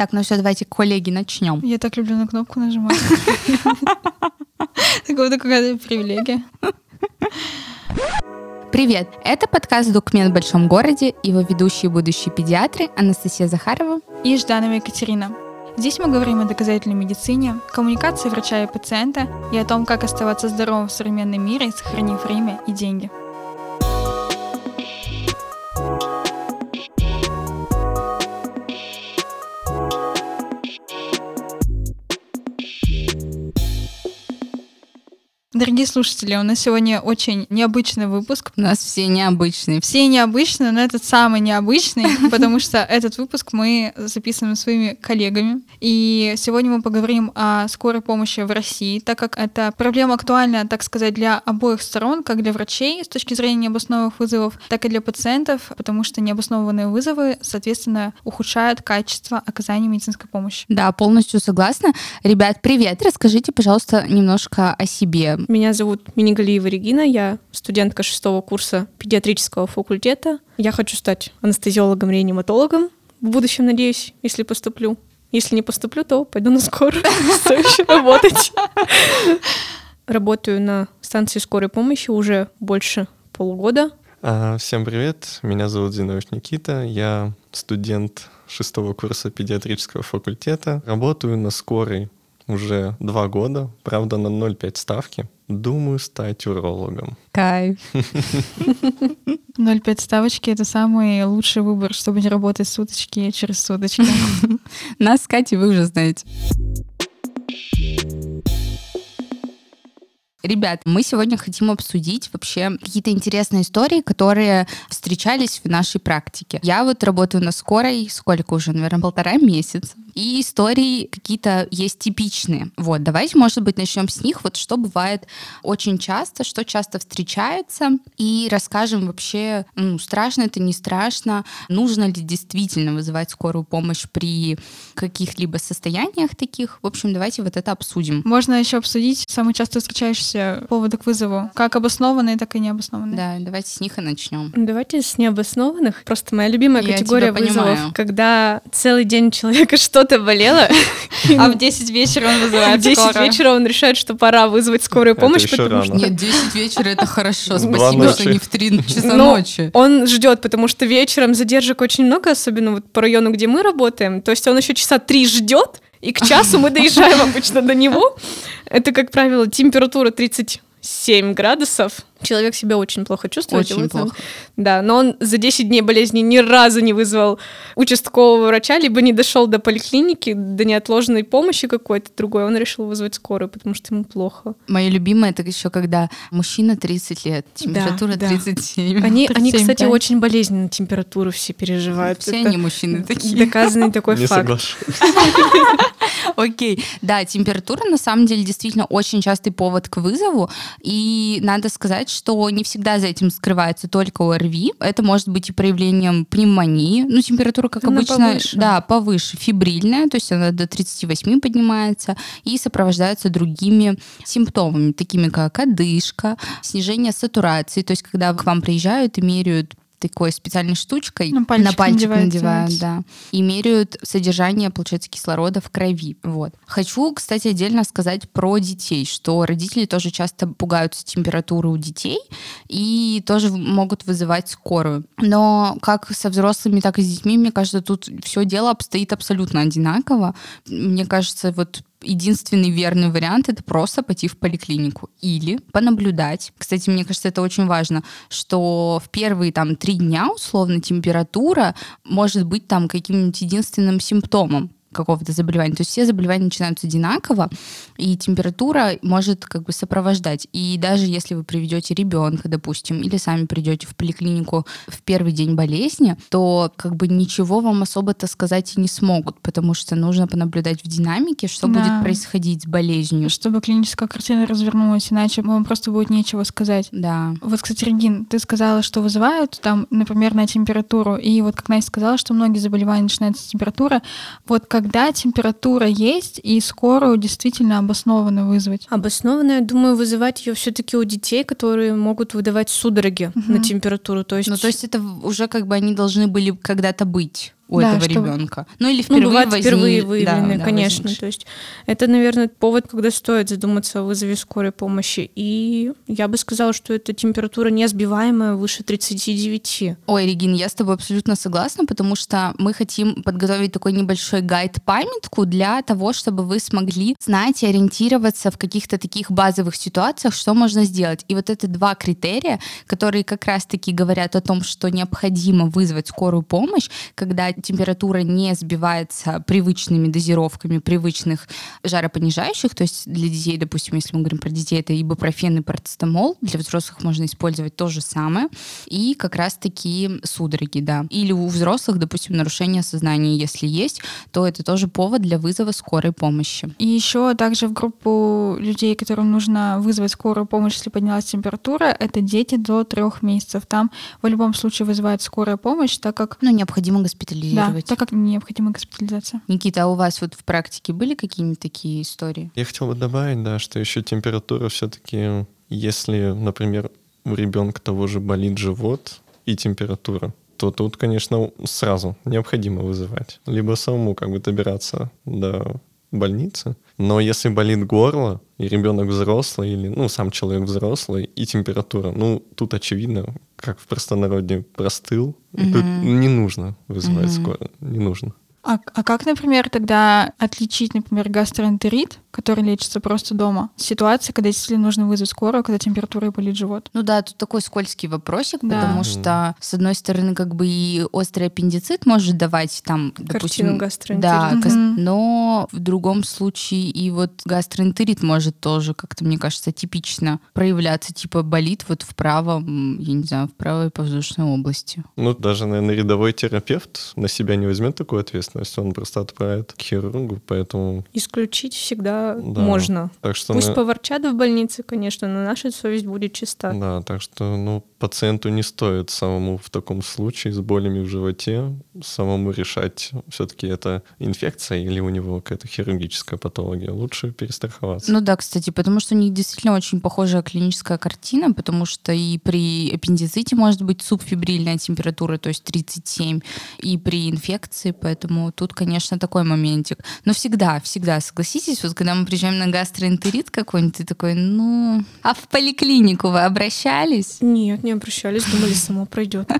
Так, ну все, давайте, коллеги, начнем. Я так люблю на кнопку нажимать. Такое какая-то привилегия. Привет! Это подкаст «Документ в большом городе» его ведущие будущие педиатры Анастасия Захарова и Жданова Екатерина. Здесь мы говорим о доказательной медицине, коммуникации врача и пациента и о том, как оставаться здоровым в современном мире, сохранив время и деньги. Дорогие слушатели, у нас сегодня очень необычный выпуск. У нас все необычные. Все необычные, но этот самый необычный, потому что этот выпуск мы записываем своими коллегами. И сегодня мы поговорим о скорой помощи в России, так как эта проблема актуальна, так сказать, для обоих сторон, как для врачей с точки зрения необоснованных вызовов, так и для пациентов, потому что необоснованные вызовы, соответственно, ухудшают качество оказания медицинской помощи. Да, полностью согласна. Ребят, привет! Расскажите, пожалуйста, немножко о себе. Меня зовут Минигалиева Регина, я студентка шестого курса педиатрического факультета. Я хочу стать анестезиологом-реаниматологом. В будущем, надеюсь, если поступлю. Если не поступлю, то пойду на скорую еще работать. Работаю на станции скорой помощи уже больше полугода. А, всем привет, меня зовут Зинович Никита, я студент шестого курса педиатрического факультета. Работаю на скорой уже два года, правда, на 0,5 ставки. Думаю стать урологом. Кайф. 0,5 ставочки — это самый лучший выбор, чтобы не работать суточки через суточки. Нас, Катя, вы уже знаете. Ребят, мы сегодня хотим обсудить вообще какие-то интересные истории, которые встречались в нашей практике. Я вот работаю на скорой, сколько уже, наверное, полтора месяца. И истории какие-то есть типичные. Вот, давайте, может быть, начнем с них. Вот что бывает очень часто, что часто встречается, и расскажем вообще, ну, страшно это, не страшно, нужно ли действительно вызывать скорую помощь при каких-либо состояниях таких. В общем, давайте вот это обсудим. Можно еще обсудить самые часто встречающиеся поводы к вызову, как обоснованные, так и необоснованные. Да, давайте с них и начнем. Давайте с необоснованных. Просто моя любимая Я категория вызовов, понимаю. когда целый день человека что что-то болело, а в 10 вечера он вызывает В 10 вечера он решает, что пора вызвать скорую помощь, потому что... Нет, 10 вечера это хорошо, спасибо, что не в 3 часа ночи. Он ждет, потому что вечером задержек очень много, особенно вот по району, где мы работаем, то есть он еще часа три ждет, и к часу мы доезжаем обычно до него. Это, как правило, температура 37 градусов, человек себя очень плохо чувствует. Очень плохо. Да, но он за 10 дней болезни ни разу не вызвал участкового врача, либо не дошел до поликлиники, до неотложной помощи какой-то другой. Он решил вызвать скорую, потому что ему плохо. Мое любимое это еще когда мужчина 30 лет, температура да, 37. Да. Они, 37, они, кстати, 5. очень болезненно температуру все переживают. Все это они мужчины такие. Доказанный такой не факт. Окей, да, температура на самом деле действительно очень частый повод к вызову, и надо сказать, что не всегда за этим скрывается только ОРВИ. Это может быть и проявлением пневмонии. Ну, температура, как она обычно, повыше. да, повыше, фибрильная, то есть она до 38 поднимается и сопровождается другими симптомами, такими как одышка, снижение сатурации, то есть когда к вам приезжают и меряют такой специальной штучкой на пальчик, на пальчик надевают, да, и меряют содержание, получается, кислорода в крови. Вот. Хочу, кстати, отдельно сказать про детей, что родители тоже часто пугаются температуры у детей и тоже могут вызывать скорую. Но как со взрослыми, так и с детьми, мне кажется, тут все дело обстоит абсолютно одинаково. Мне кажется, вот единственный верный вариант это просто пойти в поликлинику или понаблюдать. Кстати, мне кажется, это очень важно, что в первые там три дня условно температура может быть там каким-нибудь единственным симптомом какого-то заболевания. То есть все заболевания начинаются одинаково, и температура может как бы сопровождать. И даже если вы приведете ребенка, допустим, или сами придете в поликлинику в первый день болезни, то как бы ничего вам особо-то сказать и не смогут, потому что нужно понаблюдать в динамике, что да. будет происходить с болезнью. Чтобы клиническая картина развернулась, иначе вам просто будет нечего сказать. Да. Вот, кстати, Регин, ты сказала, что вызывают там, например, на температуру, и вот как Настя сказала, что многие заболевания начинаются с температуры. Вот как когда температура есть, и скорую действительно обоснованно вызвать? Обоснованно, я думаю, вызывать ее все-таки у детей, которые могут выдавать судороги угу. на температуру. То есть... Ну, то есть это уже как бы они должны были когда-то быть. У Да, этого что- ребенка. Ну или Ну, впервые бывает возник- впервые выявлены, да, конечно. возникший. То есть это, наверное, повод, когда стоит задуматься о вызове скорой помощи. И я бы сказала, что эта температура несбиваемая выше 39. Ой, Регин, я с тобой абсолютно согласна, потому что мы хотим подготовить такой небольшой гайд-памятку для того, чтобы вы смогли знать и ориентироваться в каких-то таких базовых ситуациях, что можно сделать. И вот это два критерия, которые как раз-таки говорят о том, что необходимо вызвать скорую помощь, когда температура не сбивается привычными дозировками привычных жаропонижающих, то есть для детей, допустим, если мы говорим про детей, это ибупрофен и парацетамол, для взрослых можно использовать то же самое, и как раз-таки судороги, да. Или у взрослых, допустим, нарушение сознания, если есть, то это тоже повод для вызова скорой помощи. И еще также в группу людей, которым нужно вызвать скорую помощь, если поднялась температура, это дети до трех месяцев. Там в любом случае вызывает скорая помощь, так как Ну, необходимо да, госпитализировать. так как необходима госпитализация. Никита, а у вас вот в практике были какие-нибудь такие истории? Я хотел бы добавить, да, что еще температура все-таки, если, например, у ребенка того же болит живот и температура, то тут, конечно, сразу необходимо вызывать. Либо самому как бы добираться до больницы. Но если болит горло, и ребенок взрослый, или, ну, сам человек взрослый, и температура, ну, тут очевидно, как в простонародье простыл, и тут не нужно вызывать Мгм. скорую, не нужно. А, а как, например, тогда отличить, например, гастроэнтерит, который лечится просто дома, с ситуацией, когда действительно нужно вызвать скорую, когда температура и болит живот? Ну да, тут такой скользкий вопросик, Да. потому что, с одной стороны, как бы и острый аппендицит может давать там, Картину допустим... гастроэнтерита. Да, гас- но в другом случае и вот гастроэнтерит может тоже как-то, мне кажется, типично проявляться, типа болит вот в правом, я не знаю, в правой подвздошной области. Ну, даже, наверное, рядовой терапевт на себя не возьмет такую ответственность, он просто отправит к хирургу, поэтому... Исключить всегда Да. можно. Так что... Пусть на- поворчат в больнице, конечно, но наша совесть будет чиста. Да, так что, ну, пациенту не стоит самому в таком случае с болями в животе самому решать, все-таки это инфекция или у него какая-то хирургическая патология. Лучше перестраховаться. Ну да, кстати, потому что у них действительно очень похожая клиническая картина, потому что и при аппендиците может быть субфибрильная температура, то есть 37, и при инфекции, поэтому тут, конечно, такой моментик. Но всегда, всегда, согласитесь, вот когда мы приезжаем на гастроэнтерит какой-нибудь, ты такой, ну... А в поликлинику вы обращались? Нет, не обращались, думали, само пройдет.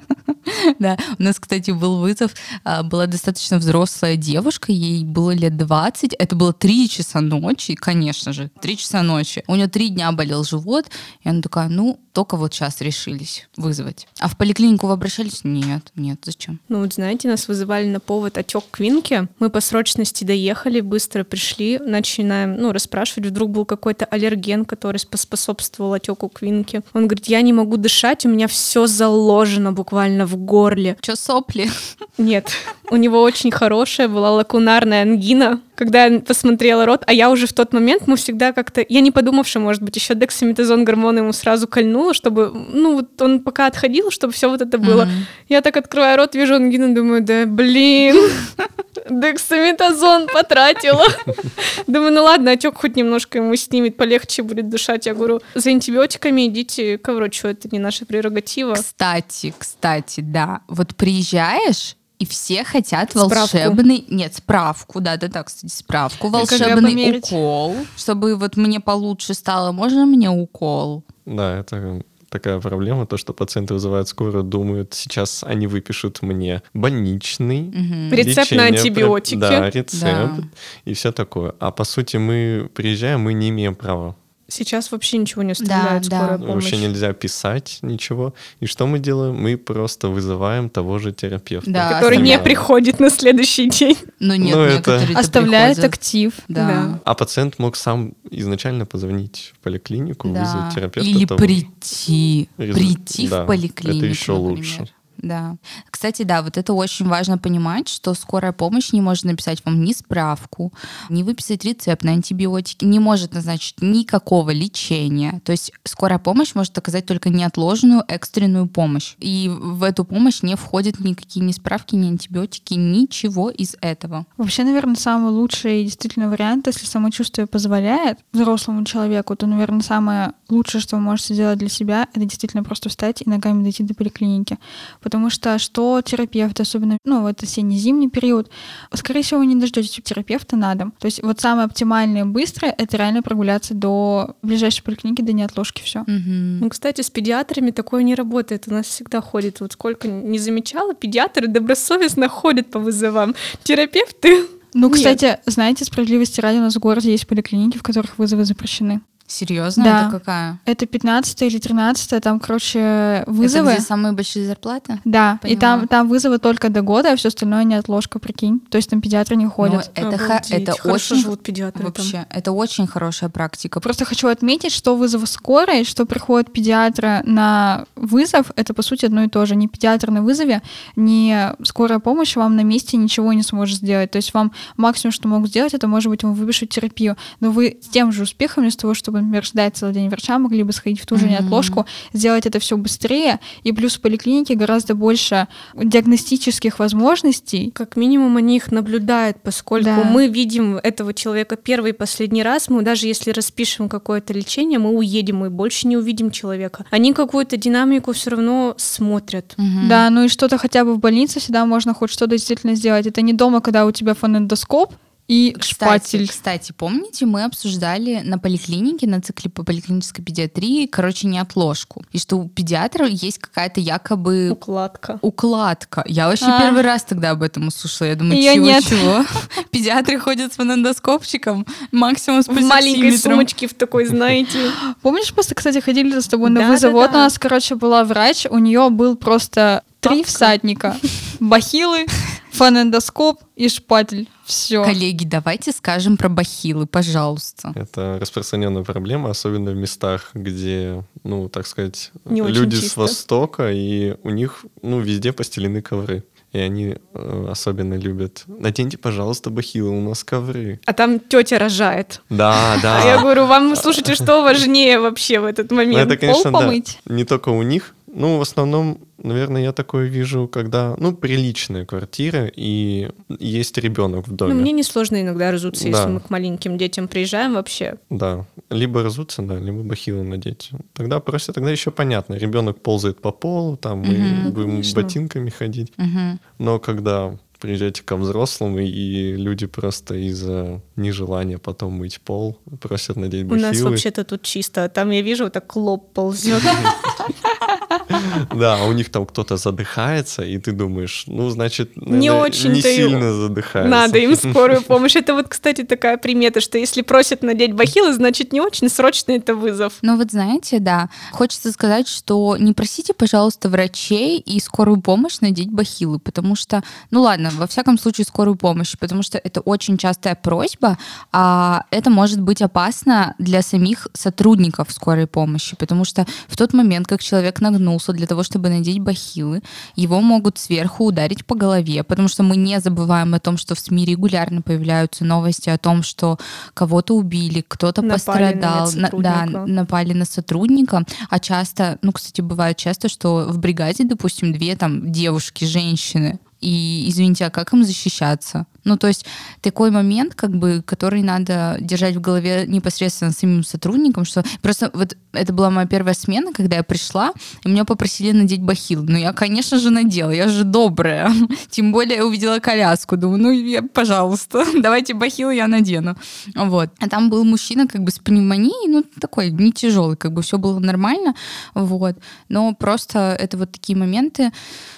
Да, у нас, кстати, был вызов, а, была достаточно взрослая девушка, ей было лет 20, это было 3 часа ночи, конечно же, 3 часа ночи. У нее 3 дня болел живот, и она такая, ну, только вот сейчас решились вызвать. А в поликлинику вы обращались? Нет, нет, зачем? Ну вот знаете, нас вызывали на повод отек квинки. Мы по срочности доехали, быстро пришли, начинаем, ну, расспрашивать. Вдруг был какой-то аллерген, который способствовал отеку квинки. Он говорит, я не могу дышать, у меня все заложено буквально в горле. Че сопли? Нет, у него очень хорошая была лакунарная ангина. Когда я посмотрела рот, а я уже в тот момент, мы всегда как-то... Я не подумавши, может быть, еще дексаметазон гормон ему сразу кольнула, чтобы... Ну, вот он пока отходил, чтобы все вот это было. Мгм. Я так открываю рот, вижу ангину, думаю, да блин, дексаметазон потратила. Думаю, ну ладно, отек хоть немножко ему снимет, полегче будет дышать. Я говорю, за антибиотиками идите к врачу, это не наша прерогатива. Кстати, кстати, да. Вот приезжаешь, и все хотят Справку. волшебный... Нет, справку, да-да-да, кстати, справку. Волшебный укол, чтобы вот мне получше стало. Можно мне укол? Да, это такая проблема, то, что пациенты вызывают скорую, думают, сейчас они выпишут мне больничный, Мгм. Рецепт на лечение, антибиотики. Да, рецепт Да. и все такое. А по сути мы приезжаем, мы не имеем права. Сейчас вообще ничего не оставляет Да, скорая да. помощь. Вообще нельзя писать ничего. И что мы делаем? Мы просто вызываем того же терапевта. Да, который не оставляет. приходит на следующий день. Ну нет, Ну, это- Оставляет приходят. актив. Да. Да. А пациент мог сам изначально позвонить в поликлинику, Да. вызвать терапевта. Или того- прийти. Резу- Прийти да, в поликлинику, это еще например. лучше. Да. Кстати, да, вот это очень важно понимать, что скорая помощь не может написать вам ни справку, не выписать рецепт на антибиотики, не может назначить никакого лечения. То есть скорая помощь может оказать только неотложную экстренную помощь. И в эту помощь не входят никакие ни справки, ни антибиотики, ничего из этого. Вообще, наверное, самый лучший действительно вариант, если самочувствие позволяет взрослому человеку, то, наверное, самое лучшее, что вы можете сделать для себя, это действительно просто встать и ногами дойти до поликлиники. Потому что что терапевт, особенно ну, вот осенне-зимний период, скорее всего, вы не дождетесь терапевта на дом. То есть вот самое оптимальное быстрое — это реально прогуляться до ближайшей поликлиники, до неотложки, все. Мгм. Ну, кстати, с педиатрами такое не работает. У нас всегда ходит, вот сколько не замечала, педиатры добросовестно ходят по вызовам. Терапевты Ну, Нет. кстати, знаете, справедливости ради, у нас в городе есть поликлиники, в которых вызовы запрещены. Серьезно? Да. Это какая? Это 15 или 13 там, короче, Это вызовы. где самые большие зарплаты? Да, и Поняла. там, там вызовы только до года, а все остальное не отложка, прикинь. То есть там педиатры не Ну, ходят. это, ха- Обалдеть, это хорошо очень живут педиатры там. вообще, это очень хорошая практика. Просто хочу отметить, что вызовы скорой, что приходит педиатра на вызов, это по сути одно и то же. Не педиатр на вызове, не скорая помощь вам на месте ничего не сможет сделать. То есть вам максимум, что могут сделать, это может быть вам выпишут терапию. Но вы с тем же успехом, вместо того, чтобы, например, ждать целый день врача, могли бы сходить в ту же Мгм. неотложку, сделать это все быстрее. И плюс в поликлинике гораздо больше диагностических возможностей. Как минимум они их наблюдают, поскольку Да. мы видим этого человека первый и последний раз, мы даже если распишем какое-то лечение, мы уедем, мы больше не увидим человека. Они какую-то динамику все равно смотрят. Мгм. Да, ну и что-то хотя бы в больнице всегда можно хоть что-то действительно сделать. Это не дома, когда у тебя фонендоскоп и Кстати, шпатель. кстати, помните, мы обсуждали на поликлинике, на цикле по поликлинической педиатрии, короче, неотложку. И что у педиатра есть какая-то якобы Укладка. укладка. Я вообще А. первый раз тогда об этом услышала. Я думаю, Я чего, нет. чего? Педиатры ходят с фонендоскопчиком, максимум с В маленькой сумочке в такой, знаете. Помнишь, просто, кстати, ходили с тобой на вызов? Вот у нас, короче, была врач, у нее был просто три всадника. Бахилы, фонендоскоп и шпатель. Все. Коллеги, давайте скажем про бахилы, пожалуйста. Это распространенная проблема, особенно в местах, где, ну, так сказать, Не люди с. Востока, и у них, ну, везде постелены ковры. И они э, особенно любят. Наденьте, пожалуйста, бахилы, у нас ковры. А там тетя рожает. Да, да. А я говорю, вам, слушайте, что важнее вообще в этот Ну, момент? это, конечно, помыть. Не только у них. Ну, в основном, наверное, я такое вижу, когда, ну, приличная квартира, и есть ребенок в доме. Ну, мне несложно иногда разуться, если Да. мы к маленьким детям приезжаем вообще. Да, либо разуться, да, либо бахилы надеть. Тогда просто, тогда еще понятно, ребенок ползает по полу, там мы Мгм. будем Конечно. ботинками ходить. Мгм. Но когда приезжаете ко взрослым, и- люди просто из-за нежелания потом мыть пол просят надеть У бахилы. нас вообще-то тут чисто. Там я вижу, вот так лоб ползет. Да, у них там кто-то задыхается, и ты думаешь, ну, значит, Не наверное, не сильно задыхается. Надо им скорую помощь. Это вот, кстати, такая примета, что если просят надеть бахилы, значит, не очень срочно это вызов. Ну вот знаете, да, хочется сказать, что не просите, пожалуйста, врачей и скорую помощь надеть бахилы, потому что, ну ладно, во всяком случае скорую помощь, потому что это очень частая просьба, а это может быть опасно для самих сотрудников скорой помощи, потому что в тот момент, как человек нагнулся для того, чтобы надеть бахилы, его могут сверху ударить по голове, потому что мы не забываем о том, что в СМИ регулярно появляются новости о том, что кого-то убили, кто-то пострадал, на- да, напали на сотрудника, а часто, ну, кстати, бывает часто, что в бригаде, допустим, две там девушки, женщины, и, извините, а как им защищаться? Ну, то есть такой момент, как бы, который надо держать в голове непосредственно самим сотрудникам, что просто вот это была моя первая смена, когда я пришла, и меня попросили надеть бахил. Ну, я, конечно же, надела, я же добрая. Тем более я увидела коляску, думаю, ну, я, пожалуйста, давайте бахил я надену. Вот. А там был мужчина как бы с пневмонией, ну, такой не тяжелый, как бы все было нормально, вот. Но просто это вот такие моменты,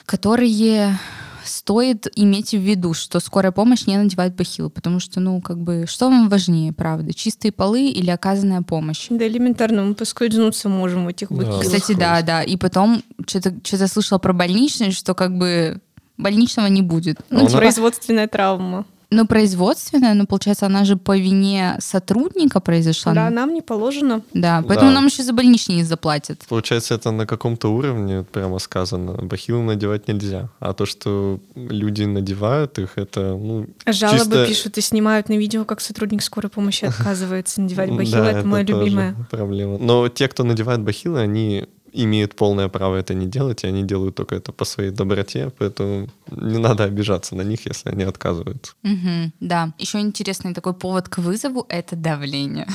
которые стоит иметь в виду, что скорая помощь не надевает бахилы, потому что, ну, как бы, что вам важнее, правда, чистые полы или оказанная помощь? Да элементарно, мы поскользнуться можем в этих Да. бахилах. Кстати, да, да. И потом что-то что слышала про больничный, что как бы больничного не будет. А Ну, нас- типа, Производственная травма. Ну, производственная, но, получается, она же по вине сотрудника произошла. Да, нам не положено. Да, поэтому Да. нам еще за больничный не заплатят. Получается, это на каком-то уровне прямо сказано. Бахилы надевать нельзя. А то, что люди надевают их, это, ну, Жалобы Чисто- пишут и снимают на видео, как сотрудник скорой помощи отказывается надевать да, бахилы. это мое тоже любимое. проблема. Но те, кто надевает бахилы, они имеют полное право это не делать, и они делают только это по своей доброте, поэтому не надо обижаться на них, если они отказываются. Мгм, да. Еще интересный такой повод к вызову — это давление.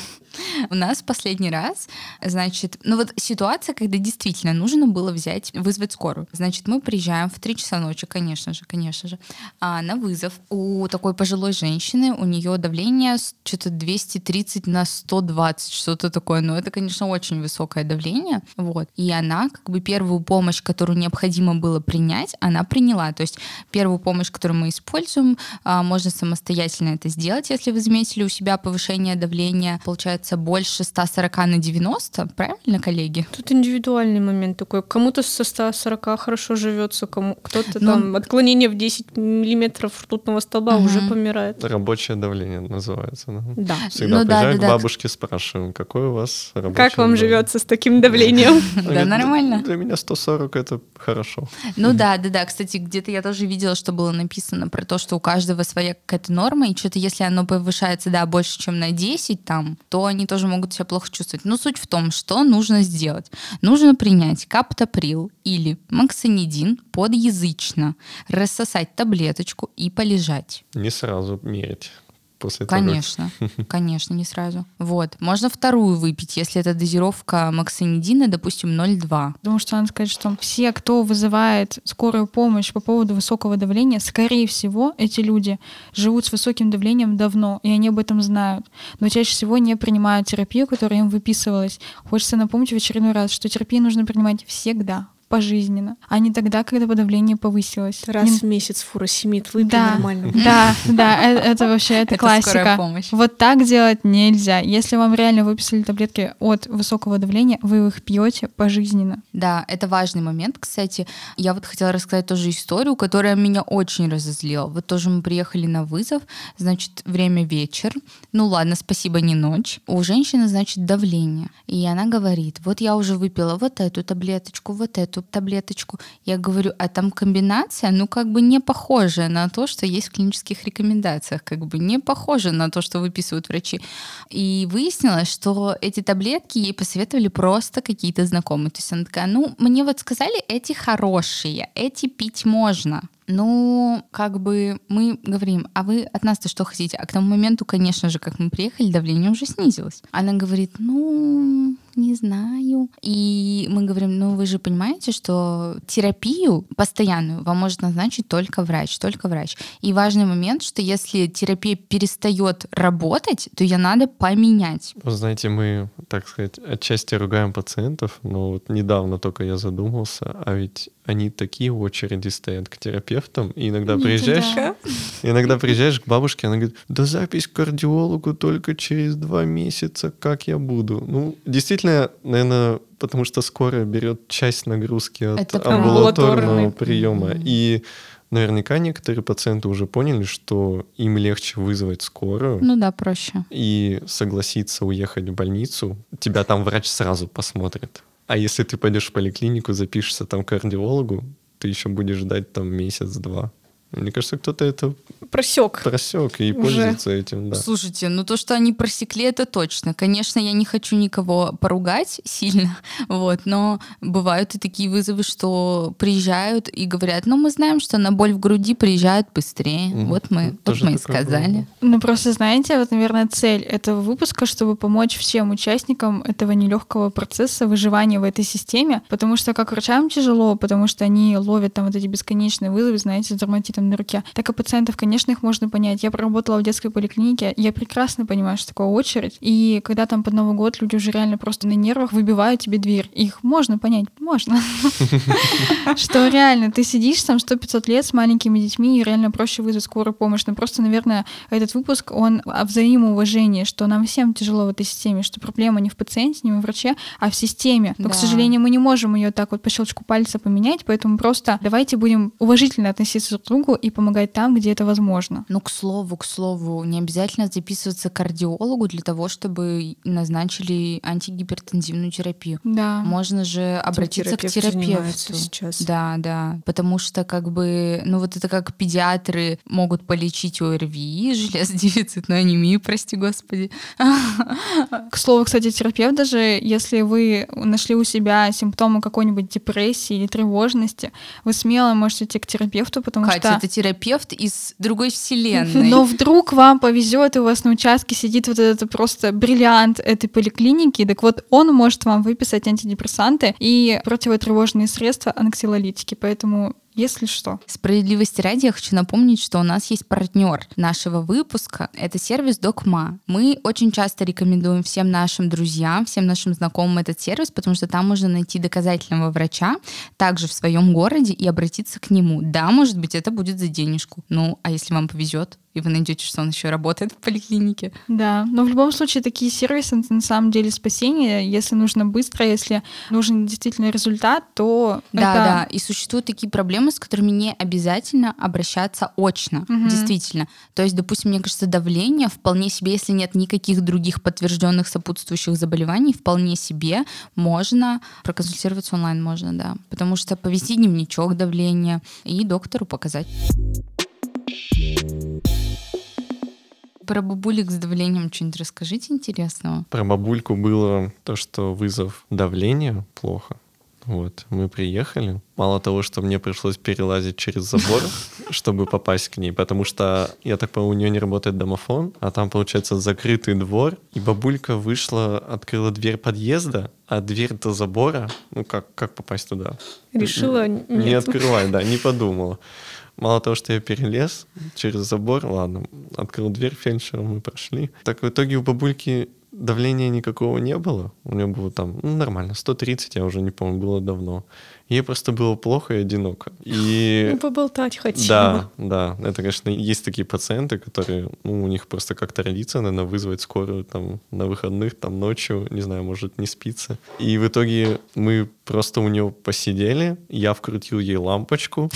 У нас последний раз, значит, ну вот ситуация, когда действительно нужно было взять, вызвать скорую. Значит, мы приезжаем в 3 часа ночи, конечно же, конечно же, а, на вызов. У такой пожилой женщины, у нее давление что-то 230 на 120, что-то такое. Но это, конечно, очень высокое давление. Вот. И она как бы первую помощь, которую необходимо было принять, она приняла. То есть первую помощь, которую мы используем, а, можно самостоятельно это сделать, если вы заметили у себя повышение давления, получается, больше 140 на 90, правильно, коллеги? Тут индивидуальный момент такой. Кому-то со 140 хорошо живется, кому кто-то Ну, там отклонение в 10 миллиметров ртутного столба Мгм. уже помирает. Рабочее давление называется. да. Да. Всегда Ну да, приезжаю да, к да. бабушке, спрашиваем, какое у вас рабочее Как вам давление?» живется с таким давлением? Да, нормально. Для меня 140 это хорошо. Ну да, да, да. Кстати, где-то я тоже видела, что было написано про то, что у каждого своя какая-то норма, и что-то если оно повышается, да, больше, чем на 10 там, то они тоже могут себя плохо чувствовать. Но суть в том, что нужно сделать. Нужно принять каптоприл или максонидин подъязычно, рассосать таблеточку и полежать. Не сразу мерить после того, Конечно, конечно, не сразу. Вот. Можно вторую выпить, если это дозировка максонидина, допустим, 0,2. Потому что надо сказать, что все, кто вызывает скорую помощь по поводу высокого давления, скорее всего, эти люди живут с высоким давлением давно, и они об этом знают. Но чаще всего не принимают терапию, которая им выписывалась. Хочется напомнить в очередной раз, что терапию нужно принимать всегда, пожизненно, а не тогда, когда давление повысилось. Раз Не- в месяц фуросемид выпей Да. нормально. Да, да, э- это вообще это классика. помощь. Вот так делать нельзя. Если вам реально выписали таблетки от высокого давления, вы их пьете пожизненно. Да, это важный момент, кстати. Я вот хотела рассказать тоже историю, которая меня очень разозлила. Вот тоже мы приехали на вызов, значит, время вечер. Ну ладно, спасибо, не ночь. У женщины, значит, давление. И она говорит, вот я уже выпила вот эту таблеточку, вот эту таблеточку. Я говорю, а там комбинация, ну как бы не похожая на то, что есть в клинических рекомендациях, как бы не похожа на то, что выписывают врачи. И выяснилось, что эти таблетки ей посоветовали просто какие-то знакомые. То есть она такая, ну, мне вот сказали, эти хорошие, эти пить можно. Ну, как бы мы говорим, а вы от нас-то что хотите? А к тому моменту, конечно же, как мы приехали, давление уже снизилось. Она говорит, ну, не знаю. И мы говорим, ну, вы же понимаете, что терапию постоянную вам может назначить только врач, только врач. И важный момент, что если терапия перестает работать, то ее надо поменять. Вы знаете, мы, так сказать, отчасти ругаем пациентов, но вот недавно только я задумался, а ведь они такие очереди стоят к терапевтам, и иногда приезжаешь, Да. иногда приезжаешь к бабушке, она говорит, да запись к кардиологу только через два месяца, как я буду? Ну, действительно, наверное, потому что скорая берет часть нагрузки от Это амбулаторного приема. И наверняка некоторые пациенты уже поняли, что им легче вызвать скорую, Ну да, проще. и согласиться уехать в больницу, тебя там врач сразу посмотрит. А если ты пойдешь в поликлинику, запишешься там к кардиологу, ты еще будешь ждать там месяц-два. Мне кажется, кто-то это Просек. просек и Уже. пользуется этим, да. Слушайте, ну то, что они просекли, это точно. Конечно, я не хочу никого поругать сильно, вот, но бывают и такие вызовы, что приезжают и говорят, ну мы знаем, что на боль в груди приезжают быстрее. Мгм. Вот мы, вот Тоже мы и сказали. бывало. Ну, просто знаете, вот, наверное, цель этого выпуска, чтобы помочь всем участникам этого нелегкого процесса выживания в этой системе, потому что как врачам тяжело, потому что они ловят там вот эти бесконечные вызовы, знаете, с дерматитом на руке, так и пациентов, конечно, их можно понять. Я проработала в детской поликлинике, я прекрасно понимаю, что такое очередь, и когда там под Новый год люди уже реально просто на нервах выбивают тебе дверь, их можно понять, можно. Что реально, ты сидишь там 100-500 лет с маленькими детьми, и реально проще вызвать скорую помощь. Но просто, наверное, этот выпуск, он о взаимоуважении, что нам всем тяжело в этой системе, что проблема не в пациенте, не в враче, а в системе. Но, к сожалению, мы не можем ее так вот по щелчку пальца поменять, поэтому просто давайте будем уважительно относиться друг к другу и помогать там, где это возможно. Ну, к слову, к слову, не обязательно записываться к кардиологу для того, чтобы назначили антигипертензивную терапию. Да. Можно же обратиться к терапевт занимается терапевту. сейчас. Да, да. Потому что, как бы, ну вот это как педиатры могут полечить ОРВИ, железодефицитную анемию, прости господи. К слову, кстати, терапевт даже, если вы нашли у себя симптомы какой-нибудь депрессии или тревожности, вы смело можете идти к терапевту, потому Катя, что это терапевт из другой вселенной. Но вдруг вам повезет, и у вас на участке сидит вот этот просто бриллиант этой поликлиники, так вот он может вам выписать антидепрессанты и противотревожные средства анксилолитики, поэтому если что. Справедливости ради, я хочу напомнить, что у нас есть партнер нашего выпуска. Это сервис Докма. Мы очень часто рекомендуем всем нашим друзьям, всем нашим знакомым этот сервис, потому что там можно найти доказательного врача также в своем городе и обратиться к нему. Да, может быть, это будет за денежку. Ну, а если вам повезет, и вы найдете, что он еще работает в поликлинике. Да, но в любом случае такие сервисы это на самом деле спасение. Если нужно быстро, если нужен действительно результат, то да, это... да. И существуют такие проблемы, с которыми не обязательно обращаться очно, Мгм. действительно. То есть, допустим, мне кажется, давление вполне себе, если нет никаких других подтвержденных сопутствующих заболеваний, вполне себе можно проконсультироваться онлайн, можно, да, потому что повести дневничок давления и доктору показать. Про бабулек с давлением что-нибудь расскажите интересного. Про бабульку было то, что вызов давления плохо. Вот, мы приехали. Мало того, что мне пришлось перелазить через забор, чтобы попасть к ней, потому что, я так понимаю, у нее не работает домофон, а там, получается, закрытый двор, и бабулька вышла, открыла дверь подъезда, а дверь до забора, ну как, как попасть туда? Решила Не нет. открывай, да, не подумала. Мало того, что я перелез через забор, ладно, открыл дверь фельдшером, мы прошли. Так в итоге у бабульки давления никакого не было. У нее было там, ну, нормально, 130, я уже не помню, было давно. Ей просто было плохо и одиноко. И... Ну, поболтать хотела. Да, да, это, конечно, есть такие пациенты, которые, ну, у них просто как традиция, наверное, вызвать скорую там на выходных, там ночью, не знаю, может, не спится. И в итоге мы просто у нее посидели, я вкрутил ей лампочку,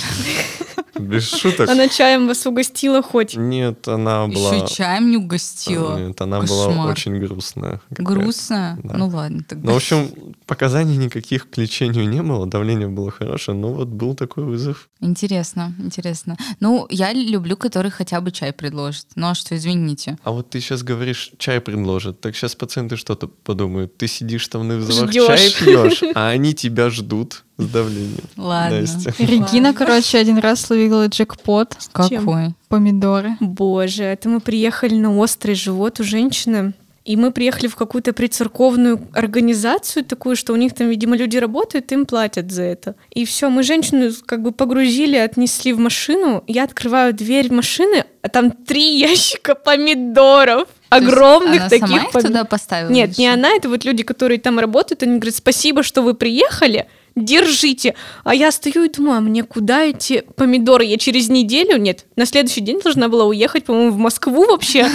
без шуток. Она чаем вас угостила хоть. Нет, она была... Еще чаем не угостила. Нет, она была очень грустная. Да. Ну ладно, тогда. Ну, в общем, показаний никаких к лечению не было, давление было хорошее, но вот был такой вызов. Интересно, интересно. Ну, я люблю, который хотя бы чай предложит. Ну, а что, извините. А вот ты сейчас говоришь, чай предложат. Так сейчас пациенты что-то подумают. Ты сидишь там на вызовах, чай пьешь, а они тебя ждут с давлением. Ладно. Настя. Регина, короче, один раз словила джекпот. Какой? Помидоры. Боже, это мы приехали на острый живот у женщины. И мы приехали в какую-то прицерковную организацию такую, что у них там, видимо, люди работают, им платят за это. И все, мы женщину как бы погрузили, отнесли в машину. Я открываю дверь машины, а там три ящика помидоров. То есть Огромных она таких сама их пом- туда поставила? Нет, или не она, это вот люди, которые там работают, они говорят, спасибо, что вы приехали, держите. А я стою и думаю, а мне куда эти помидоры? Я через неделю, нет, на следующий день должна была уехать, по-моему, в Москву вообще.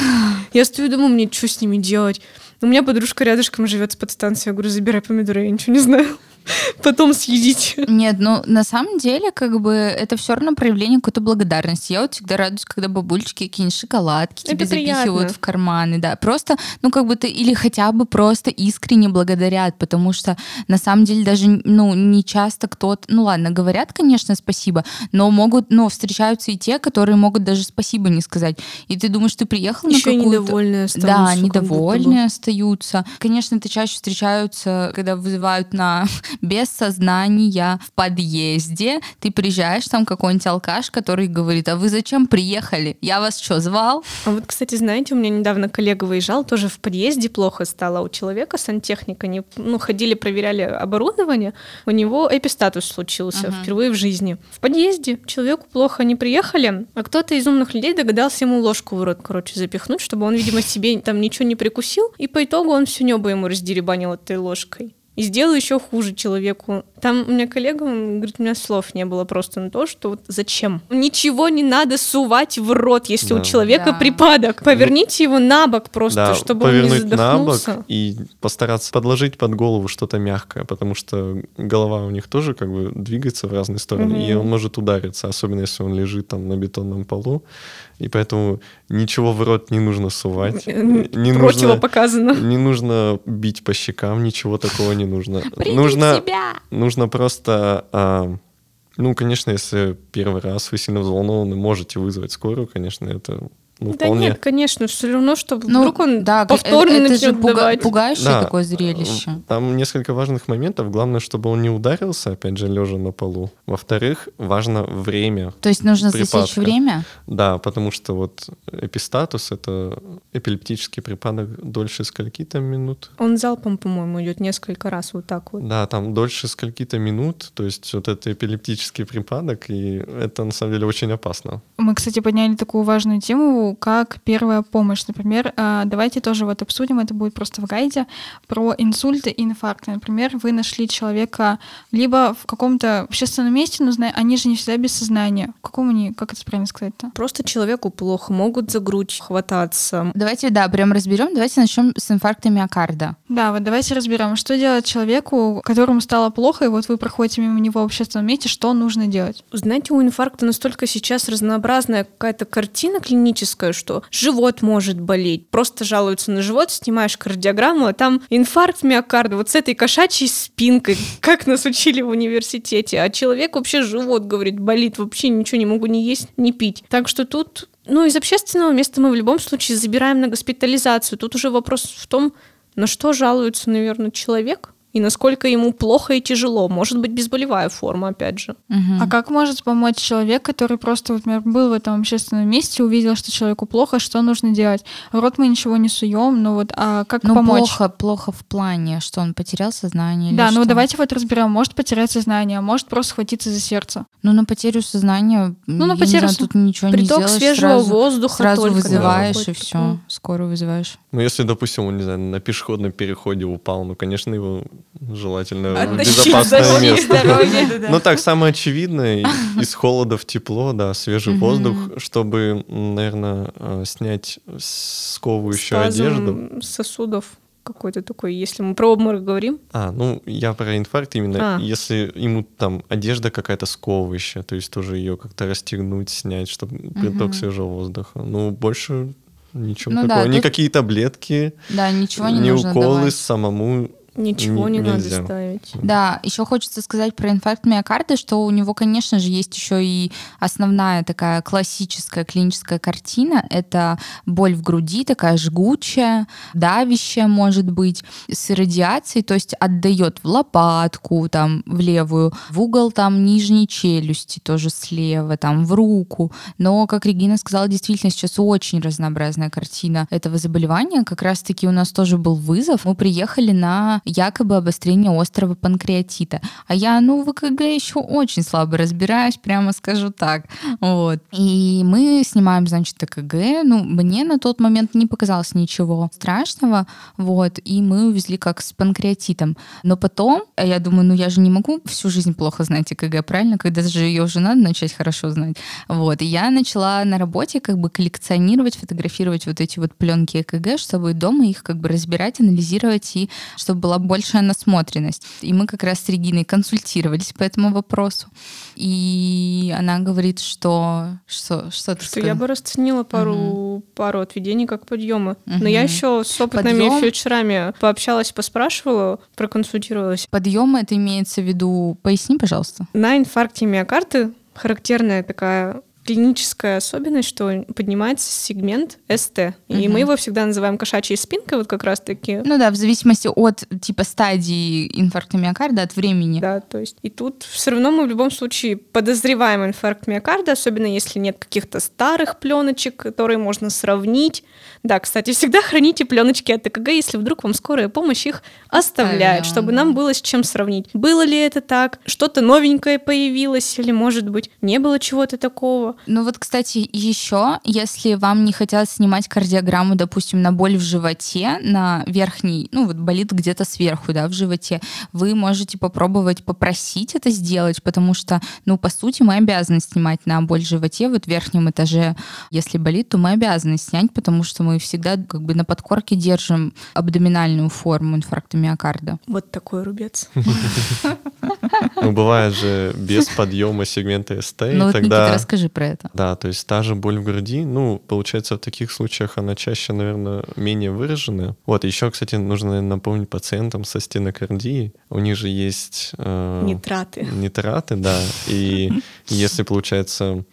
Я стою и думаю, мне что с ними делать? У меня подружка рядышком живет с подстанцией. Я говорю, забирай помидоры, я ничего не знаю. Потом съедите. Нет, ну на самом деле, как бы это все равно проявление какой-то благодарности. Я вот всегда радуюсь, когда бабульчики какие-нибудь шоколадки Это тебе запихивают приятно. в карманы, да. Просто, ну как бы ты или хотя бы просто искренне благодарят, потому что на самом деле даже, ну не часто кто-то, ну ладно, говорят, конечно, спасибо, но могут, ну встречаются и те, которые могут даже спасибо не сказать. И ты думаешь, ты приехал Еще на какую-то... недовольные Да, недовольные остаются. Конечно, это чаще встречаются, когда вызывают на без сознания в подъезде. Ты приезжаешь, там какой-нибудь алкаш, который говорит, а вы зачем приехали? Я вас что, звал? А вот, кстати, знаете, у меня недавно коллега выезжал, тоже в подъезде плохо стало у человека, сантехника, они ну, ходили, проверяли оборудование, у него эпистатус случился Ага. впервые в жизни. В подъезде человеку плохо, они приехали, а кто-то из умных людей догадался ему ложку в рот, короче, запихнуть, чтобы он, видимо, себе там ничего не прикусил, и по итогу он всю небо ему раздеребанил этой ложкой. И сделал еще хуже человеку. Там у меня коллега, он говорит, у меня слов не было просто на то, что вот зачем. Ничего не надо сувать в рот, если у Да. человека Да. припадок. Поверните его на бок просто, Да, чтобы он не повернуть на бок задохнулся. и постараться подложить под голову что-то мягкое, потому что голова у них тоже как бы двигается в разные стороны, и Мгм. он может удариться, особенно если он лежит там на бетонном полу. И поэтому ничего в рот не нужно сувать. Не нужно, Противопоказано. не нужно бить по щекам, ничего такого не нужно. Приди нужно, нужно просто... а, ну, конечно, если первый раз вы сильно взволнованы, можете вызвать скорую, конечно, это ну, Да вполне... нет, конечно, все равно, что Ну, вдруг он да, повторно это, это начнет же пуга- давать. пугающее Да. такое зрелище. Там несколько важных моментов. Главное, чтобы он не ударился, опять же, лежа на полу. Во-вторых, важно время. То есть нужно Припадка. засечь время? Да, потому что вот эпистатус — это эпилептический припадок дольше скольки-то минут. Он залпом, по-моему, идет несколько раз вот так вот. Да, там дольше скольки-то минут, то есть вот это эпилептический припадок, и это на самом деле очень опасно. Мы, кстати, подняли такую важную тему, как первая помощь. Например, а, давайте тоже вот обсудим, это будет просто в гайде, про инсульты и инфаркты. Например, вы нашли человека либо в каком-то общественном месте, но они же не всегда без сознания. В каком они, как это правильно сказать-то? Просто человеку плохо, могут за грудь хвататься. Давайте, да, прям разберем. Давайте начнем с инфаркта миокарда. Да, вот давайте разберем, что делать человеку, которому стало плохо, и вот вы проходите мимо него в общественном месте, что нужно делать? Знаете, у инфаркта настолько сейчас разнообразная какая-то картина клиническая, что живот может болеть. Просто жалуются на живот, снимаешь кардиограмму, а там инфаркт миокарда вот с этой кошачьей спинкой, как нас учили в университете. А человек вообще живот, говорит, болит, вообще ничего не могу ни есть, ни пить. Так что тут, ну, из общественного места мы в любом случае забираем на госпитализацию. Тут уже вопрос в том, на что жалуется, наверное, человек, и насколько ему плохо и тяжело. Может быть, безболевая форма, опять же. Мгм. А как может помочь человек, который просто, вот, например, был в этом общественном месте, увидел, что человеку плохо, что нужно делать? В рот мы ничего не суем, но вот а как Ну, помочь? плохо, плохо в плане, что он потерял сознание. или Да, ну что? давайте вот разберем. Может потерять сознание, а может просто схватиться за сердце. Ну, на потерю сознания, Ну, на я не потерю знаю, тут ничего не Приток сделаешь. свежего сразу, воздуха сразу только, да, вызываешь, и какое-то все. Скорую вызываешь. Ну, если, допустим, он, не знаю, на пешеходном переходе упал, ну, конечно, его желательно в Оттащить безопасное за место. Ну так, самое очевидное, из холода в тепло, да, свежий воздух, чтобы, наверное, снять сковывающую одежду. Сосудов какой-то такой, если мы про обморок говорим. А, ну, я про инфаркт именно, А. если ему там одежда какая-то сковывающая, то есть тоже ее как-то расстегнуть, снять, чтобы приток свежего воздуха. Ну, больше ничего Ну да, такого. тут- Никакие таблетки, Да, ничего не ни нужно уколы давать. самому Ничего Не- не, надо нельзя. ставить. Да, еще хочется сказать про инфаркт миокарда, что у него, конечно же, есть еще и основная такая классическая клиническая картина. Это боль в груди, такая жгучая, давящая, может быть, с радиацией, то есть отдает в лопатку, там, в левую, в угол там нижней челюсти, тоже слева, там, в руку. Но, как Регина сказала, действительно сейчас очень разнообразная картина этого заболевания. Как раз-таки у нас тоже был вызов. Мы приехали на якобы обострение острого панкреатита. А я, ну, в ЭКГ еще очень слабо разбираюсь, прямо скажу так. Вот. И мы снимаем, значит, ЭКГ. Ну, мне на тот момент не показалось ничего страшного. Вот. И мы увезли как с панкреатитом. Но потом, а я думаю, ну, я же не могу всю жизнь плохо знать ЭКГ, правильно? Когда же ее уже надо начать хорошо знать. Вот. И я начала на работе как бы коллекционировать, фотографировать вот эти вот пленки ЭКГ, чтобы дома их как бы разбирать, анализировать и чтобы была большая насмотренность. И мы как раз с Региной консультировались по этому вопросу. И она говорит, что... Что, что ты Что я сказала? бы расценила пару, пару отведений как подъемы. Но я еще с опытными Подъем? фельдшерами пообщалась, поспрашивала, проконсультировалась. Подъем это имеется в виду... Поясни, пожалуйста. На инфаркте миокарда характерная такая клиническая особенность, что поднимается сегмент СТ. И Мгм. мы его всегда называем кошачьей спинкой, вот как раз-таки. Ну да, в зависимости от типа стадии инфаркта миокарда, от времени. Да, то есть и тут все равно мы в любом случае подозреваем инфаркт миокарда, особенно если нет каких-то старых пленочек, которые можно сравнить. Да, кстати, всегда храните пленочки от ЭКГ, если вдруг вам скорая помощь их оставляет, Оставляла, чтобы да. нам было с чем сравнить. Было ли это так? Что-то новенькое появилось или, может быть, не было чего-то такого? Ну вот, кстати, еще, если вам не хотят снимать кардиограмму, допустим, на боль в животе, на верхней, ну вот болит где-то сверху, да, в животе, вы можете попробовать попросить это сделать, потому что, ну, по сути, мы обязаны снимать на боль в животе, вот в верхнем этаже, если болит, то мы обязаны снять, потому что мы всегда как бы на подкорке держим абдоминальную форму инфаркта миокарда. Вот такой рубец. Ну, бывает же без подъема сегмента СТ, Ну вот, тогда... Никита, расскажи про это. Да, то есть та же боль в груди, ну, получается, в таких случаях она чаще, наверное, менее выраженная. Вот, еще, кстати, нужно наверное, напомнить пациентам со стенокардией, у них же есть... э, Нитраты. Нитраты, да, и если, получается,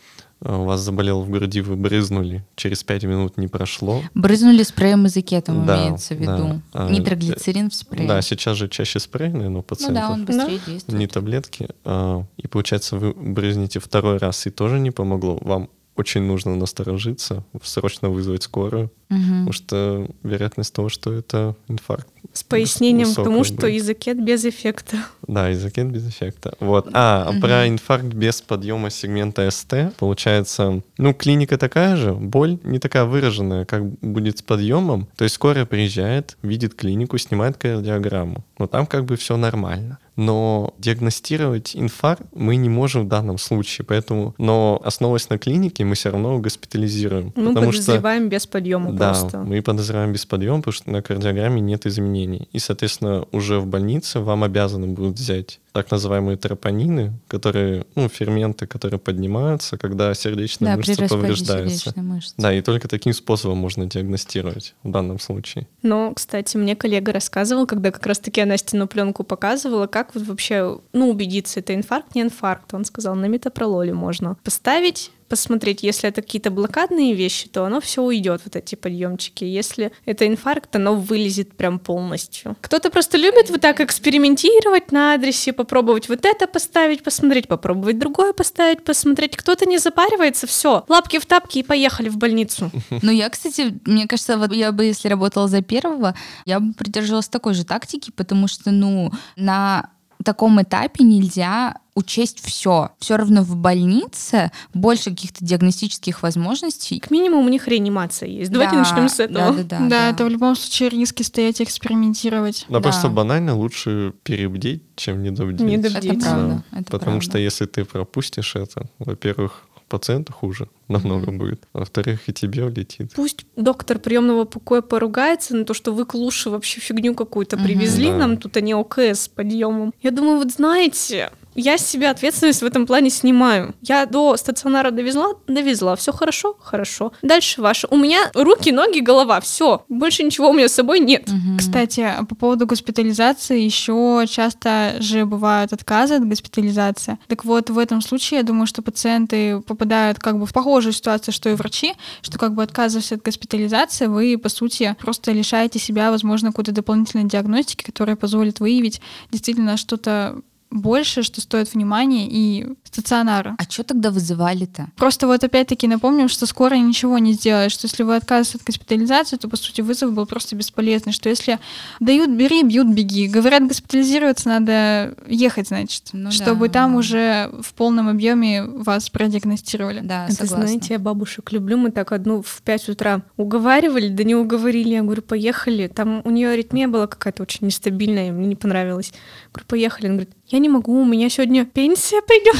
у вас заболел в груди, вы брызнули, через 5 минут не прошло. Брызнули спреем изокетом, Да, имеется в да. виду. А, Нитроглицерин в спрее. Да, сейчас же чаще спрей, наверное, у ну пациентов. да, он быстрее действует. не таблетки. а, И получается, вы брызнете второй раз, и тоже не помогло. Вам очень нужно насторожиться, срочно вызвать скорую, Потому что вероятность того, что это инфаркт. С пояснением к тому, что будет. изокет без эффекта. Да, изокет без эффекта. Вот. А, а про инфаркт без подъема сегмента СТ, получается, ну, клиника такая же, боль не такая выраженная, как будет с подъемом. То есть скорая приезжает, видит клинику, снимает кардиограмму. Но там как бы все нормально. Но диагностировать инфаркт мы не можем в данном случае, поэтому, но основываясь на клинике, мы все равно госпитализируем. Мы потому что подозреваем без подъема да, просто. мы подозреваем без подъема, потому что на кардиограмме нет изменений. И, соответственно, уже в больнице вам обязаны будут взять так называемые тропонины, которые, ну, ферменты, которые поднимаются, когда сердечная Да, при мышца повреждается. сердечной мышцы. Да, и только таким способом можно диагностировать в данном случае. Но, кстати, мне коллега рассказывал, когда как раз-таки она стенопленку показывала, как вот вообще, ну, убедиться, это инфаркт, не инфаркт. Он сказал, на метапрололе можно поставить, посмотреть, если это какие-то блокадные вещи, то оно все уйдет, вот эти подъемчики. Если это инфаркт, оно вылезет прям полностью. Кто-то просто любит вот так экспериментировать на адресе, попробовать вот это поставить, посмотреть, попробовать другое поставить, посмотреть. Кто-то не запаривается, все, лапки в тапки и поехали в больницу. Ну, я, кстати, мне кажется, вот я бы, если работала за первого, я бы придерживалась такой же тактики, потому что, ну, на таком этапе нельзя учесть все. Все равно в больнице больше каких-то диагностических возможностей. К минимуму у них реанимация есть. Давайте Да, начнем с этого. Да, да, да. Да, да. это в любом случае риски стоять и экспериментировать. Да, Да. просто банально лучше перебдеть, чем недобдеть. Недобдеть. Это правда. это Потому правда. что если ты пропустишь это, во-первых, пациенту хуже намного будет, а во-вторых, и тебе улетит. Пусть доктор приемного покоя поругается на то, что вы к лучше вообще фигню какую-то Мгм. привезли Да. нам тут, не ОКС с подъемом. Я думаю, вот знаете, я с себя ответственность в этом плане снимаю. Я до стационара довезла, довезла, все хорошо, хорошо. Дальше ваше. У меня руки, ноги, голова, все. Больше ничего у меня с собой нет. Мгм. Кстати, по поводу госпитализации, еще часто же бывают отказы от госпитализации. Так вот, в этом случае, я думаю, что пациенты попадают как бы в похожую ситуацию, что и врачи, что как бы отказываясь от госпитализации, вы, по сути, просто лишаете себя, возможно, какой-то дополнительной диагностики, которая позволит выявить действительно что-то больше, что стоит внимания и стационара. А что тогда вызывали-то? Просто вот опять-таки напомним, что скоро ничего не сделает, что если вы отказываетесь от госпитализации, то, по сути, вызов был просто бесполезный, что если дают, бери, бьют, беги. Говорят, госпитализироваться надо ехать, значит, Ну чтобы да, там да. уже в полном объеме вас продиагностировали. Да, Это, согласна. знаете, я бабушек люблю. Мы так одну в 5 утра уговаривали, да не уговорили. Я говорю, поехали. Там у нее аритмия была какая-то очень нестабильная, мне не понравилось. Говорю, поехали. Она говорит, я не могу, у меня сегодня пенсия придет.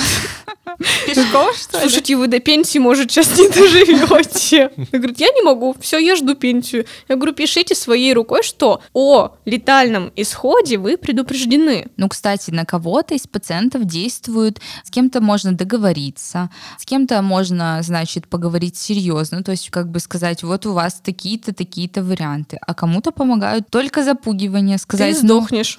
Пешком, что ли? Слушайте, вы до пенсии, может, сейчас не доживете. Я говорю, я не могу, все, я жду пенсию. Я говорю, пишите своей рукой, что о летальном исходе вы предупреждены. Ну, кстати, на кого-то из пациентов действует, с кем-то можно договориться, с кем-то можно, значит, поговорить серьезно, то есть как бы сказать, вот у вас такие-то, такие-то варианты, а кому-то помогают только запугивание, сказать, Ты ну, сдохнешь.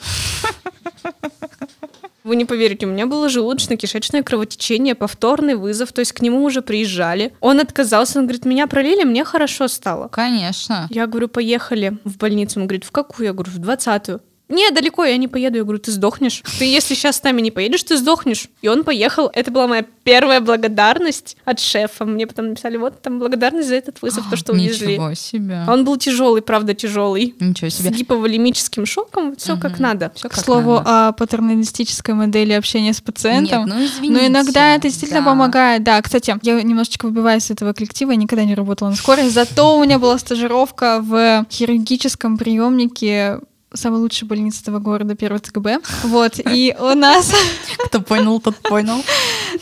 Вы не поверите, у меня было желудочно-кишечное кровотечение, повторный вызов, то есть к нему уже приезжали. Он отказался, он говорит, меня пролили, мне хорошо стало. конечно. Я говорю, поехали в больницу. Он говорит, в какую? Я говорю, в двадцатую. Не, далеко я не поеду. Я говорю, ты сдохнешь. Ты если сейчас с нами не поедешь, ты сдохнешь. И он поехал. Это была моя первая благодарность от шефа. Мне потом написали, вот там благодарность за этот вызов, то, что увезли. Ничего себе. А Он был тяжелый, правда, тяжелый. Ничего С себе. гиповолемическим шоком, все как Мгм. надо. Всё К как слову, надо. о патерналистической модели общения с пациентом. Нет, ну извините. Но иногда это действительно да. помогает. Да, кстати, я немножечко выбиваюсь из этого коллектива, я никогда не работала на скорой, зато у меня была стажировка в хирургическом приемнике самой лучшей больницы этого города, первого ЦГБ. Вот, и у нас, Кто понял, тот понял.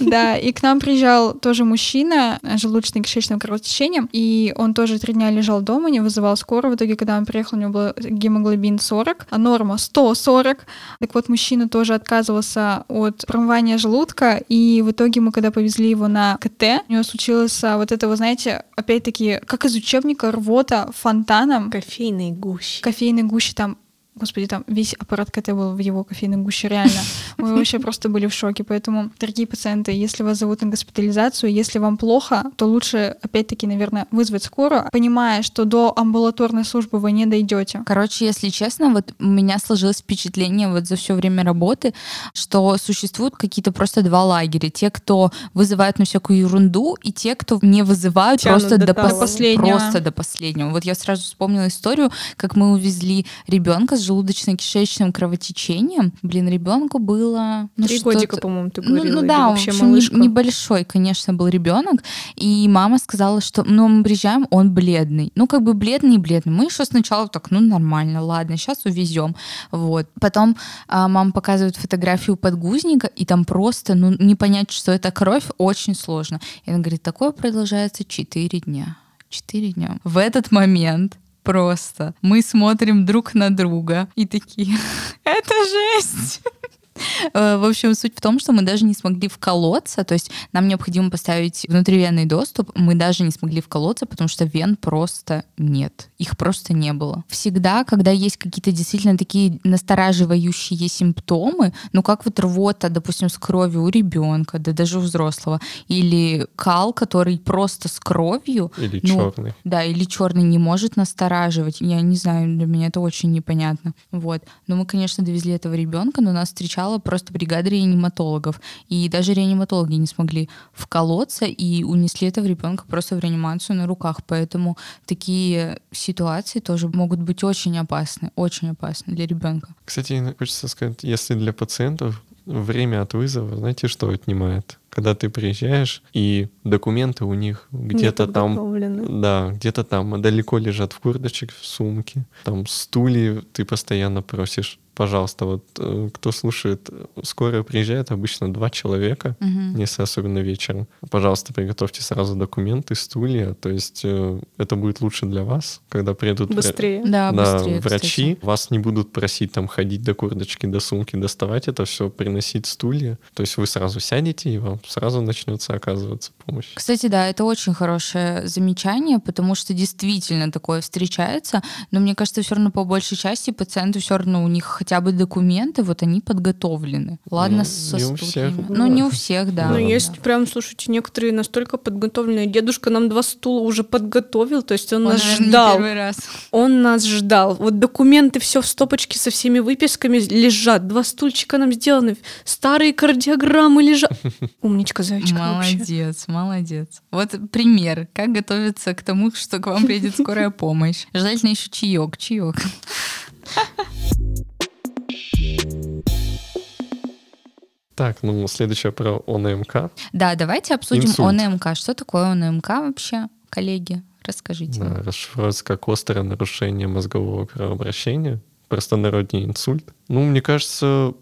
да, и к нам приезжал тоже мужчина с желудочно-кишечным кровотечением, и он тоже три дня лежал дома, не вызывал скорую. В итоге, когда он приехал, у него был гемоглобин 40, а норма 140. Так вот, мужчина тоже отказывался от промывания желудка, и в итоге мы, когда повезли его на КТ, у него случилось а, вот это, вы знаете, опять-таки, как из учебника, рвота фонтаном, Кофейные гущи. кофейной гуще там Господи, там весь аппарат КТ был в его кофейной гуще, реально. Мы вообще просто были в шоке. Поэтому, дорогие пациенты, если вас зовут на госпитализацию, если вам плохо, то лучше, опять-таки, наверное, вызвать скорую, понимая, что до амбулаторной службы вы не дойдете. Короче, если честно, вот у меня сложилось впечатление вот за все время работы, что существуют какие-то просто два лагеря. Те, кто вызывают на всякую ерунду, и те, кто не вызывают Тянут просто до до, пос- последнего. Просто до последнего. Вот я сразу вспомнила историю, как мы увезли ребенка с желудочно-кишечным кровотечением. Блин, ребенку было... ну, Три годика, по-моему, ты ну, говорила. ну или да, вообще в общем, не- небольшой, конечно, был ребенок. И мама сказала, что ну, мы приезжаем, он бледный. Ну, как бы бледный и бледный. Мы еще сначала так, ну, нормально, ладно, сейчас увезем. Вот. Потом а, мама показывает фотографию подгузника, и там просто, ну, не понять, что это кровь, очень сложно. И она говорит, такое продолжается 4 дня. 4 дня. В этот момент просто мы смотрим друг на друга и такие, это жесть. Э, В общем, суть в том, что мы даже не смогли вколоться, то есть нам необходимо поставить внутривенный доступ, мы даже не смогли вколоться, потому что вен просто нет, их просто не было. Всегда, когда есть какие-то действительно такие настораживающие симптомы, ну как вот рвота, допустим, с кровью у ребенка, да даже у взрослого, или кал, который просто с кровью, Или Ну, черный. да, или черный не может настораживать. Я не знаю, для меня это очень непонятно. Вот. Но мы, конечно, довезли этого ребенка, но нас встречала просто бригада реаниматологов. И даже реаниматологи не смогли вколоться и унесли этого ребенка просто в реанимацию на руках. Поэтому такие ситуации тоже могут быть очень опасны, очень опасны для ребенка. Кстати, хочется сказать, если для пациентов время от вызова, знаете, что отнимает? Когда ты приезжаешь, и документы у них где-то там. Да, где-то там далеко лежат в курточек, в сумке. Там стулья ты постоянно просишь. Пожалуйста, вот э, кто слушает, скоро приезжает обычно два человека, Мгм. если особенно вечером. Пожалуйста, приготовьте сразу документы, стулья. То есть э, это будет лучше для вас, когда приедут вра- Быстрее. Да, да, быстрее, врачи. кстати. Вас не будут просить там ходить до курточки, до сумки, доставать это все, приносить стулья. То есть вы сразу сядете, и вам сразу начнется оказываться помощь. Кстати, да, это очень хорошее замечание, потому что действительно такое встречается, но мне кажется, все равно по большей части пациенты все равно у них хотя бы документы, вот они подготовлены. Ладно, Ну, со не у всех. Ну, не у всех, да. Ну, да. есть прям, слушайте, некоторые настолько подготовленные. Дедушка нам два стула уже подготовил, то есть он, Он, нас наверное, не ждал. первый раз. Он нас ждал. Вот документы все в стопочке со всеми выписками лежат. Два стульчика нам сделаны. Старые кардиограммы лежат. Умничка, зайчик вообще. Молодец, молодец. Вот пример, как готовиться к тому, что к вам приедет скорая помощь. Желательно еще чаек, чаек. Так, ну, следующее про ОНМК. Да, давайте обсудим Инсульт. ОНМК. Что такое ОНМК вообще, коллеги? Расскажите. Да, расшифровывается как острое нарушение мозгового кровообращения, простонародний инсульт. Ну, мне кажется,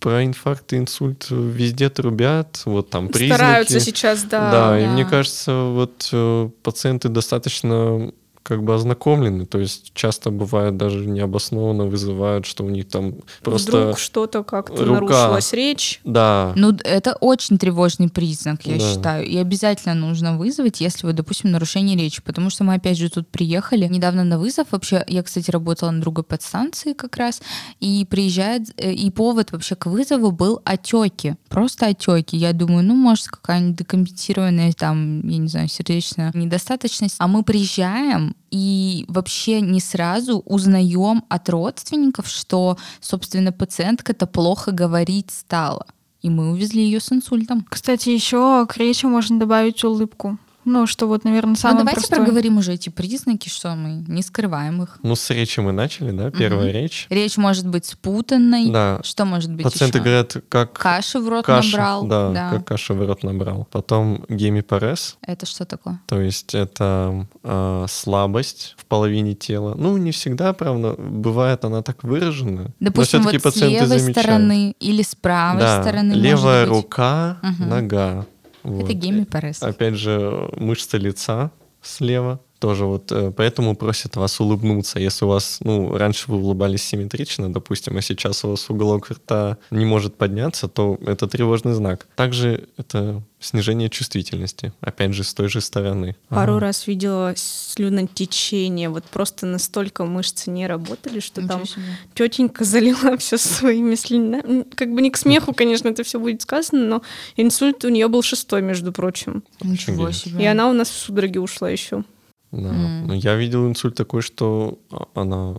про инфаркт и инсульт везде трубят, вот там признаки. Стараются сейчас, да. Да, и да. мне кажется, вот э, пациенты достаточно как бы ознакомлены, то есть часто бывает даже необоснованно вызывают, что у них там просто... Вдруг что-то как-то рука. нарушилась речь. Да, Ну, это очень тревожный признак, я Да. считаю. И обязательно нужно вызвать, если вы, допустим, нарушение речи. Потому что мы, опять же, тут приехали недавно на вызов. Вообще, я, кстати, работала на другой подстанции как раз. И приезжает, э, и повод вообще к вызову был отеки. Просто отеки. Я думаю, ну, может, какая-нибудь декомпенсированная там, я не знаю, сердечная недостаточность. А мы приезжаем, и вообще не сразу узнаем от родственников, что, собственно, пациентка-то плохо говорить стала. И мы увезли ее с инсультом. Кстати, еще к речи можно добавить улыбку. Ну, что вот, наверное, Ну, самое давайте простое. проговорим уже эти признаки, что мы не скрываем их. ну с речи мы начали, да, первая Мгм. речь. Речь может быть спутанной. Да, Что может быть пациенты еще? говорят, как Каши в рот каша, набрал. да, как каша в рот набрал. Потом гемипарез, Это что такое? То есть это э, слабость в половине тела. Ну, не всегда, правда, бывает она так выражена. Допустим, но вот с левой стороны или с правой да, стороны. левая рука, Мгм. нога. Это Вот. гемипарез. Опять же, мышца лица слева тоже вот э, поэтому просят вас улыбнуться. Если у вас, ну, раньше вы улыбались симметрично, допустим, а сейчас у вас уголок рта не может подняться, то это тревожный знак. Также это снижение чувствительности, опять же, с той же стороны. Пару Ага. раз видела слюнотечение, вот просто настолько мышцы не работали, что Ничего там себе. тетенька залила все своими слюнями. Как бы не к смеху, конечно, это все будет сказано, но инсульт у нее был шестой, между прочим. Ничего себе. И она у нас в судороге ушла еще. Да. М. Ну, я видел инсульт такой, что а- она,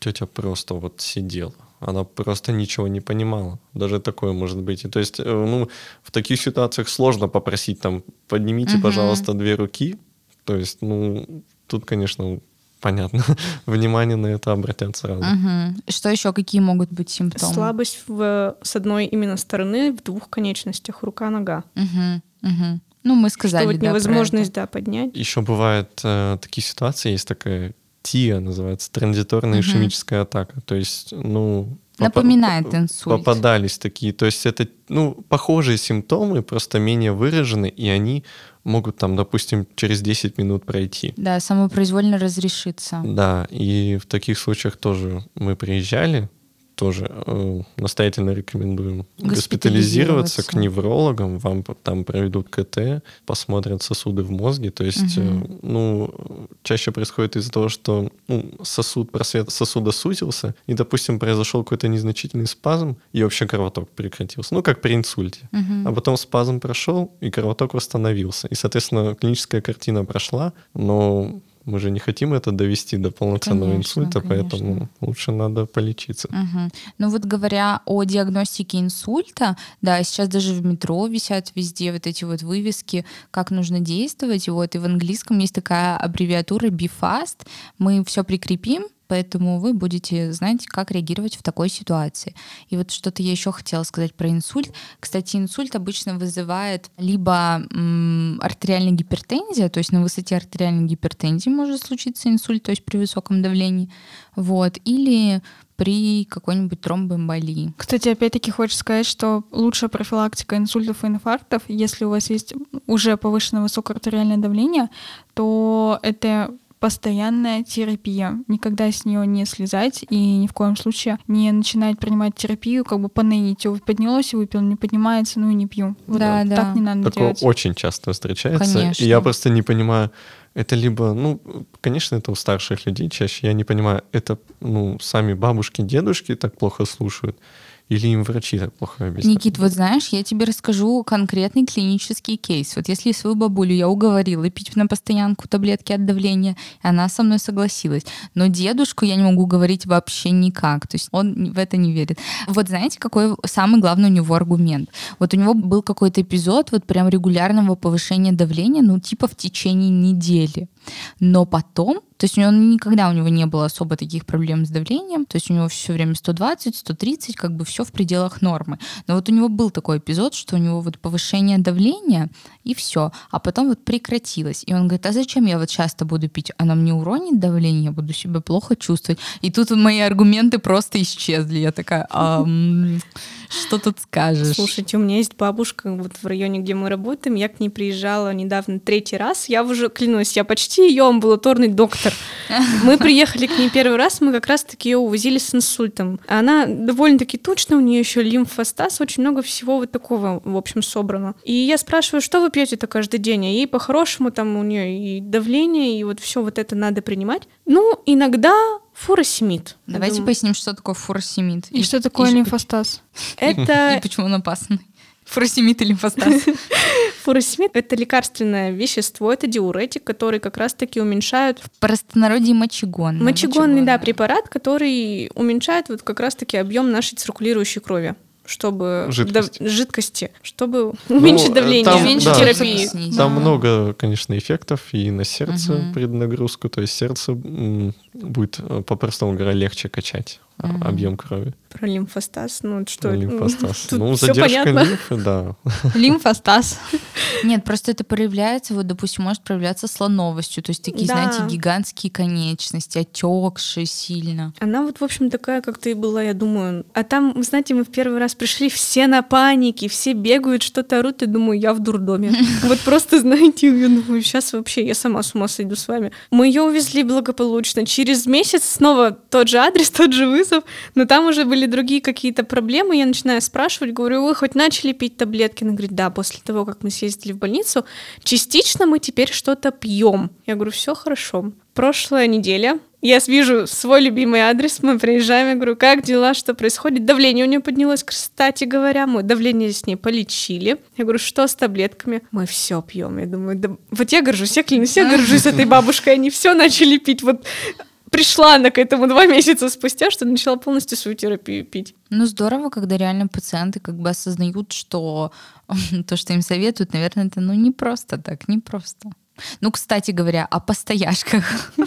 тетя просто вот сидела. Она просто ничего не понимала. Даже такое может быть. И то есть, э, ну, в таких ситуациях сложно попросить там, поднимите, Мгм. пожалуйста, две руки. То есть, ну, тут, конечно, понятно, внимание на это обратят сразу. Мгм. Что еще? Какие могут быть симптомы? Слабость в, с одной именно стороны, в двух конечностях, рука-нога. Мгм, мгм. Ну, мы сказали, Что вот да, невозможность, да, поднять. Еще бывают э, такие ситуации, есть такая ТИА, называется, транзиторная Мгм. ишемическая атака. То есть, ну... Напоминает по- инсульт. Попадались такие. То есть это, ну, похожие симптомы, просто менее выражены, и они могут там, допустим, через 10 минут пройти. Да, самопроизвольно разрешится. Да, и в таких случаях тоже мы приезжали, тоже э, настоятельно рекомендуем Госпитализироваться. к неврологам, вам там проведут КТ, посмотрят сосуды в мозге. То есть, э, Мгм. ну, чаще происходит из-за того, что ну, сосуд, просвет сосуда сузился, и, допустим, произошел какой-то незначительный спазм, и вообще кровоток прекратился. Ну, как при инсульте. Мгм. А потом спазм прошел, и кровоток восстановился. И, соответственно, клиническая картина прошла, но мы же не хотим это довести до полноценного Конечно, инсульта, конечно. поэтому лучше надо полечиться. Мгм. Ну вот говоря о диагностике инсульта, да, сейчас даже в метро висят везде вот эти вот вывески, как нужно действовать. И вот и в английском есть такая аббревиатура Be Fast. Мы все прикрепим, поэтому вы будете знать, как реагировать в такой ситуации. И вот что-то я еще хотела сказать про инсульт. Кстати, инсульт обычно вызывает либо м, артериальная гипертензия, то есть на высоте артериальной гипертензии может случиться инсульт, то есть при высоком давлении, вот, или при какой-нибудь тромбоэмболии. Кстати, опять-таки хочется сказать, что лучшая профилактика инсультов и инфарктов, если у вас есть уже повышенное высокое артериальное давление, то это постоянная терапия. Никогда с нее не слезать и ни в коем случае не начинать принимать терапию как бы по наитию. Поднялось и выпил, не поднимается, ну и не пью. Вот Да, да. Так не надо Такое делать. очень часто встречается. Конечно. И я просто не понимаю, это либо, ну, конечно, это у старших людей чаще, я не понимаю, это, ну, сами бабушки, дедушки так плохо слушают, или им врачи так плохо объясняют? Никит, вот знаешь, я тебе расскажу конкретный клинический кейс. Вот если свою бабулю я уговорила пить на постоянку таблетки от давления, и она со мной согласилась. Но дедушку я не могу говорить вообще никак. То есть он в это не верит. Вот знаете, какой самый главный у него аргумент? Вот у него был какой-то эпизод вот прям регулярного повышения давления, ну типа в течение недели. Но потом, то есть у него никогда у него не было особо таких проблем с давлением, то есть у него все время 120, 130, как бы все в пределах нормы. Но вот у него был такой эпизод, что у него вот повышение давления и все, а потом вот прекратилось. И он говорит, а зачем я вот часто буду пить? Оно мне уронит давление, я буду себя плохо чувствовать. И тут мои аргументы просто исчезли. Я такая, «Ам, что тут скажешь? Слушайте, у меня есть бабушка вот в районе, где мы работаем. Я к ней приезжала недавно третий раз. Я уже клянусь, я почти ее амбулаторный доктор. Мы приехали к ней первый раз, мы как раз-таки ее увозили с инсультом. Она довольно-таки тучная, у нее еще лимфостаз, очень много всего вот такого, в общем, собрано. И я спрашиваю, что вы пьете-то каждый день? А ей по-хорошему там у нее и давление, и вот все вот это надо принимать. Ну, иногда фуросемид. Давайте думаю, поясним, что такое фуросемид. И что такое и- лимфостаз? Это И почему он опасный? Фуросемид и лимфостаз. Фуросемид — это лекарственное вещество, это диуретик, который как раз-таки уменьшает В простонародье мочегон. мочегонный, да, препарат, который уменьшает вот как раз-таки объем нашей циркулирующей крови чтобы Жидкости. дав- жидкости, чтобы уменьшить Ну, давление, там, уменьшить да, терапию. Там Да. много, конечно, эффектов и на сердце Мгм. преднагрузку, то есть сердце будет, э, по-простому говоря, легче качать. Мгм. объем крови. Про лимфостаз, ну что... Лимфостаз. тут Ну, задержка понятно. лимфы, да. Лимфостаз. Нет, просто это проявляется, вот, допустим, может проявляться слоновостью, то есть такие, Да. знаете, гигантские конечности, отекшие сильно. Она вот, в общем, такая, как ты и была, я думаю. А там, вы знаете, мы в первый раз пришли, все на панике, все бегают, что-то орут, и думаю, я в дурдоме. Вот просто, знаете, я думаю, сейчас вообще я сама с ума сойду с вами. Мы ее увезли благополучно. Через месяц снова тот же адрес, тот же вызов, но там уже были другие какие-то проблемы. Я начинаю спрашивать, говорю, вы хоть начали пить таблетки? Она говорит, да, после того, как мы съездили в больницу, частично мы теперь что-то пьем. Я говорю, все хорошо. Прошлая неделя, я вижу свой любимый адрес, мы приезжаем, я говорю, как дела, что происходит? Давление у нее поднялось, кстати говоря, мы давление с ней полечили. Я говорю, что с таблетками? Мы все пьем. Я думаю, да... вот я горжусь, я клянусь, я горжусь этой бабушкой, они все начали пить. Вот пришла она к этому два месяца спустя, что начала полностью свою терапию пить. Ну, здорово, когда реально пациенты как бы осознают, что то, что им советуют, наверное, это ну не просто так, не просто. Ну, кстати говоря, о постояшках.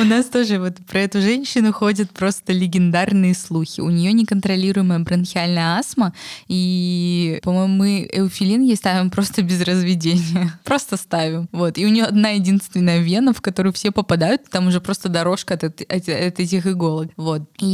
У нас тоже вот про эту женщину ходят просто легендарные слухи. У нее неконтролируемая бронхиальная астма, и, по-моему, мы эуфилин ей ставим просто без разведения. Просто ставим. Вот. И у нее одна единственная вена, в которую все попадают, там уже просто дорожка от, эт- от этих иголок. Вот. И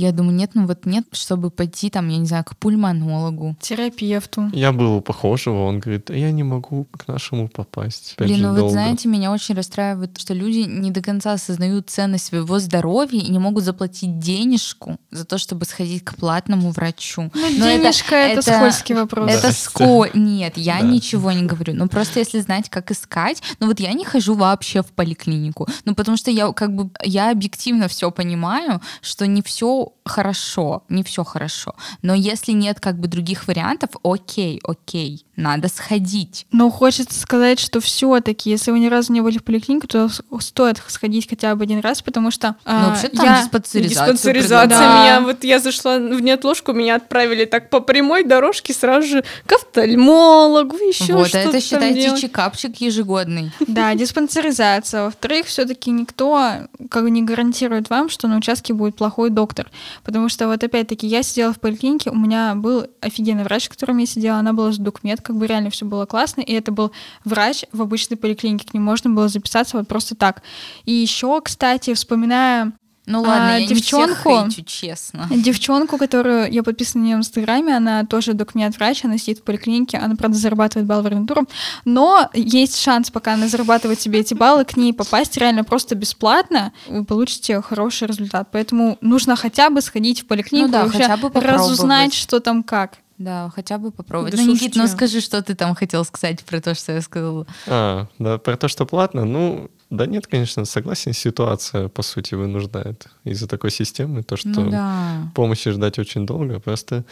я думаю, нет, ну вот нет, чтобы пойти там, я не знаю, к пульмонологу. Терапевту. Я был у похожего, он говорит, «А я не могу к нашему попасть. Опять Блин, ну вот долго. знаете, меня очень расстраивает, что люди не до конца осознают ценность своего здоровья и не могут заплатить денежку за то, чтобы сходить к платному врачу. Ну, Но это- денежка — это, это- скользкий вопрос. Это Да. ско... Нет, я Да. ничего не говорю. Ну просто если знать, как искать. Ну вот я не хожу вообще в поликлинику. Ну потому что я как бы я объективно все понимаю, что не все хорошо, не все хорошо. Но если нет как бы других вариантов, окей, окей, надо сходить. Но хочется сказать, что все-таки, если вы ни разу не были в поликлинике, то стоит сходить хотя бы один раз, потому что Ну а, вообще там я... диспансеризацию Диспансеризация предлагают. меня, вот я зашла в неотложку, меня отправили так по прямой дорожке сразу же к офтальмологу, еще Вот, а что-то это считайте чекапчик ежегодный. Да, диспансеризация. Во-вторых, все-таки никто как бы не гарантирует вам, что на участке будет плохой доктор. Потому что вот опять-таки я сидела в поликлинике, у меня был офигенный врач, с которым я сидела, она была с докмет, как бы реально все было классно, и это был врач в обычной поликлинике, к нему можно было записаться вот просто так. И еще, кстати, вспоминая Ну ладно, А, я не всех девчонку- хейчу, честно. Девчонку, которую я подписана на в Инстаграме, она тоже документ-врач, она сидит в поликлинике, она, правда, зарабатывает баллы в ординатуру, но есть шанс, пока она зарабатывает себе эти баллы, к ней попасть реально просто бесплатно, вы получите хороший результат. Поэтому нужно хотя бы сходить в поликлинику, Ну да, хотя бы разузнать, что там как. Да, хотя бы попробовать. Да ну, Никит, ну скажи, что ты там хотел сказать про то, что я сказала. А, да, про то, что платно, ну, да нет, конечно, согласен, ситуация, по сути, вынуждает из-за такой системы, то, что Ну да. помощи ждать очень долго, просто,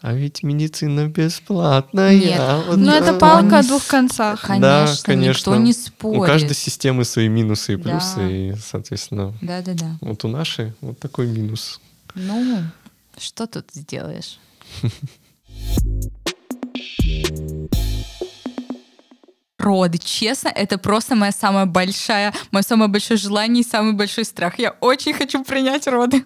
а ведь медицина бесплатная. Нет, вот Но Никто это да. палка о двух концах. Конечно, конечно. никто не У спорит. каждой системы свои минусы и Да. плюсы, и, соответственно, Да-да-да. вот у нашей вот такой минус. Ну, что тут сделаешь? Роды, честно, это просто моя самая большая, мое самое большое желание и самый большой страх. Я очень хочу принять роды.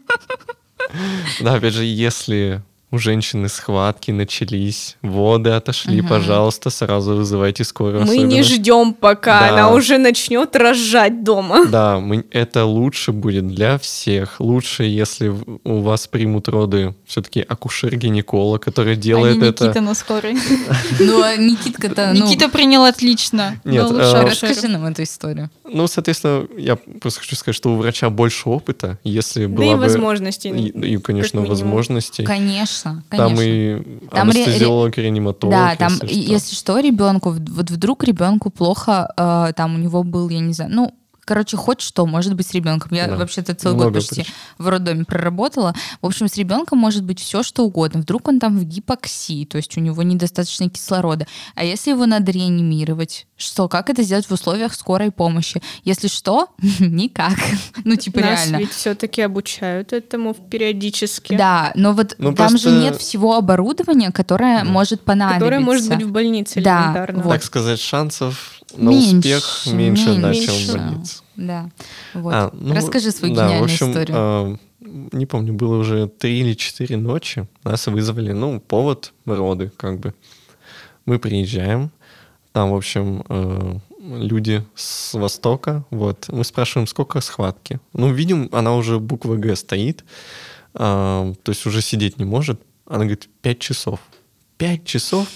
Да, опять же, если у женщины схватки начались, воды отошли, Мгм. пожалуйста, сразу вызывайте скорую. Мы не особенно. ждем, пока Да. она уже начнет рожать дома. Да, мы, это лучше будет для всех. Лучше, если у вас примут роды все-таки акушер-гинеколог, который А делает не это. Никита на скорой. Ну, а Никитка-то, ну, Никита принял отлично. Нет, лучше э, расскажи нам эту историю. Ну, соответственно, я просто хочу сказать, что у врача больше опыта, если Да была и бы... возможностей. И, и, конечно, возможностей. Конечно, Там конечно. и Там ре- анестезиолог, реаниматолог. Да, там, если что. если что, ребенку, вот вдруг ребенку плохо, э, там у него был, я не знаю, ну, короче, хоть что может быть с ребенком. Я Да. вообще-то целый Много год почти причин. в роддоме проработала. В общем, с ребенком может быть все, что угодно. Вдруг он там в гипоксии, то есть у него недостаточно кислорода. А если его надо реанимировать, что, как это сделать в условиях скорой помощи? Если что, никак. Ну, типа Нас реально. ведь все-таки обучают этому периодически. Да, но вот Ну, там же нет всего оборудования, которое может понадобиться. Которая может быть в больнице Да, элементарно. вот. Так сказать, шансов на Меньше, успех меньше, меньше. в больнице. Да. Вот. А, ну, Расскажи свою да, гениальную в общем, историю. э, не помню, было уже три или четыре ночи, нас вызвали, ну, повод роды, как бы. Мы приезжаем, там, в общем, э, люди с Востока, вот, мы спрашиваем, сколько схватки. Ну, видим, она уже буква Г стоит, э, то есть уже сидеть не может. Она говорит, пять часов. Пять часов?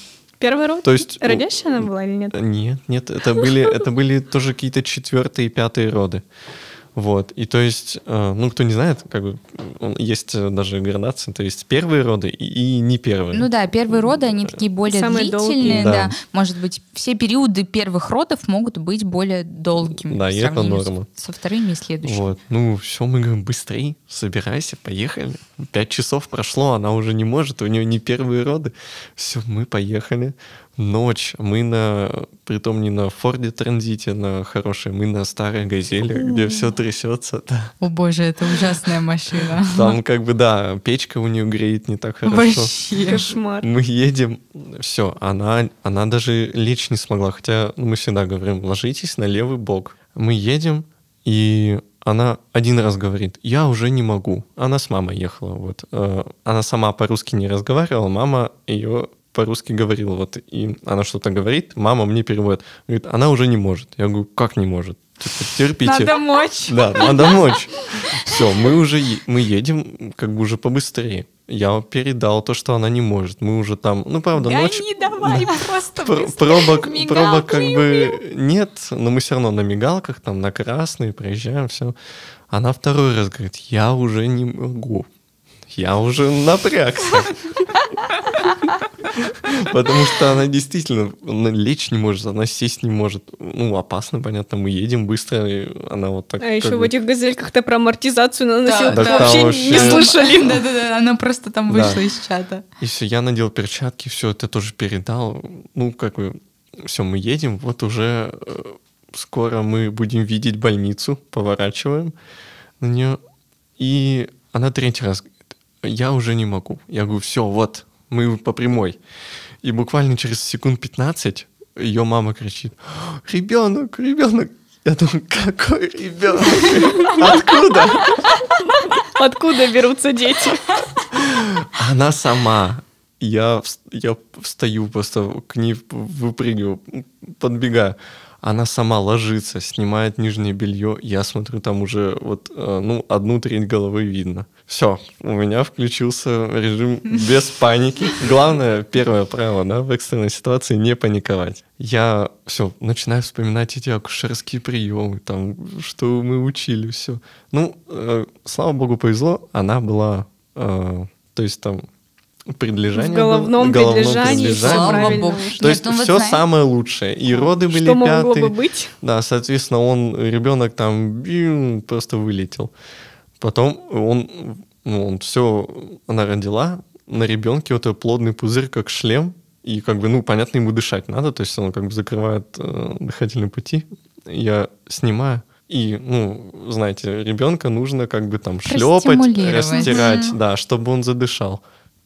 Первый род? То есть... Родящая она была или нет? Нет, нет, это были, это были тоже какие-то четвертые и пятые роды. Вот, и то есть, э, ну, кто не знает, как бы, есть э, даже градация, то есть первые роды и, и не первые. Ну да, первые роды, они такие более Самые длительные, долгие. да. Да. Может быть, все периоды первых родов могут быть более долгими. Да, и это сравнению с- норма. Со вторыми и следующими. Вот, ну, все, мы говорим, быстрей, собирайся, поехали. Пять часов прошло, она уже не может, у нее не первые роды. Все, мы поехали. Ночь, мы на, притом не на Форде Транзите, на хорошей, мы на старой Газели, где все трясется. Да. О боже, это ужасная машина. Там как бы, да, печка у нее греет не так хорошо. Вообще. Кошмар. Мы едем, все, она, она даже лечь не смогла, хотя ну, мы всегда говорим, ложитесь на левый бок. Мы едем, и она один раз говорит, я уже не могу. Она с мамой ехала, вот. Э, Она сама по-русски не разговаривала, мама ее по-русски говорила, вот, и она что-то говорит, мама мне переводит, говорит, она уже не может. Я говорю, как не может? Типа, терпите. Надо мочь. Да, надо мочь. Все, мы уже мы едем как бы уже побыстрее. Я передал то, что она не может. Мы уже там, ну правда, ночь. Гони давай, просто Пр-. Пробок, Мигалки. пробок как бы нет, но мы все равно на мигалках, там на красный проезжаем, все. Она второй раз говорит, я уже не могу. Я уже напрягся. Потому что она действительно она лечь не может, она сесть не может. Ну, опасно, понятно, мы едем быстро, и она вот так... А еще в бы- этих газельках-то про амортизацию на Да, да. вообще не слышали. Да-да-да, она просто там Да. вышла из чата. И все, я надел перчатки, все это тоже передал. Ну, как бы, все, мы едем, вот уже э, скоро мы будем видеть больницу, поворачиваем на нее. И она третий раз я уже не могу. Я говорю, все, вот, мы по прямой. И буквально через секунд 15 ее мама кричит, ребенок, ребенок. Я думаю, какой ребенок? Откуда? Откуда берутся дети? Она сама. Я, я встаю просто к ней, выпрыгиваю, подбегаю. Она сама ложится, снимает нижнее белье. Я смотрю, там уже вот, э, ну, одну треть головы видно. Все, у меня включился режим без паники. Главное, первое правило, да, в экстренной ситуации не паниковать. Я все, начинаю вспоминать эти акушерские приемы, там, что мы учили, все. Ну, э, слава богу, повезло, она была, э, то есть там предлежание В головном было, предлежании, Слава правильно богу. То Нет, есть ну вот все знаете- самое лучшее. И роды были Что пятые. бы быть? Да, соответственно, он, ребенок там бью, просто вылетел. Потом он, ну, он все, она родила, на ребенке вот этот плодный пузырь, как шлем, и как бы, ну, понятно, ему дышать надо, то есть он как бы закрывает э, дыхательные пути. Я снимаю, и, ну, знаете, ребенка нужно как бы там шлепать, растирать, Мгм. да, чтобы он задышал.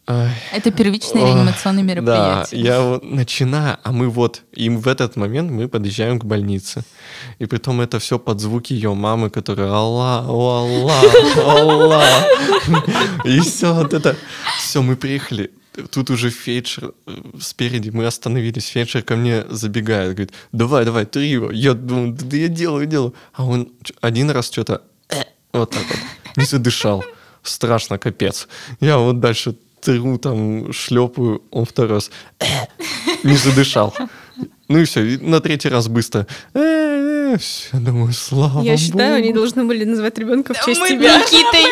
Это первичное Ох, реанимационное Да, мероприятие. я вот начинаю, а мы вот, и в этот момент мы подъезжаем к больнице. И притом это все под звуки ее мамы, которая Аллах, о, Аллах, Аллах. И все вот это. Все, мы приехали. Тут уже фельдшер э, спереди, мы остановились, фельдшер ко мне забегает, говорит, давай, давай, ты его. Я думаю, да я делаю, делаю. А он один раз что-то вот так вот не задышал. Страшно, капец. Я вот дальше тру, там, шлепаю, он второй раз не задышал. Ну и все, на третий раз быстро. Э, всё, думаю, слава Я считаю, богу. они должны были назвать ребенка в честь Мы тебя. Никитой.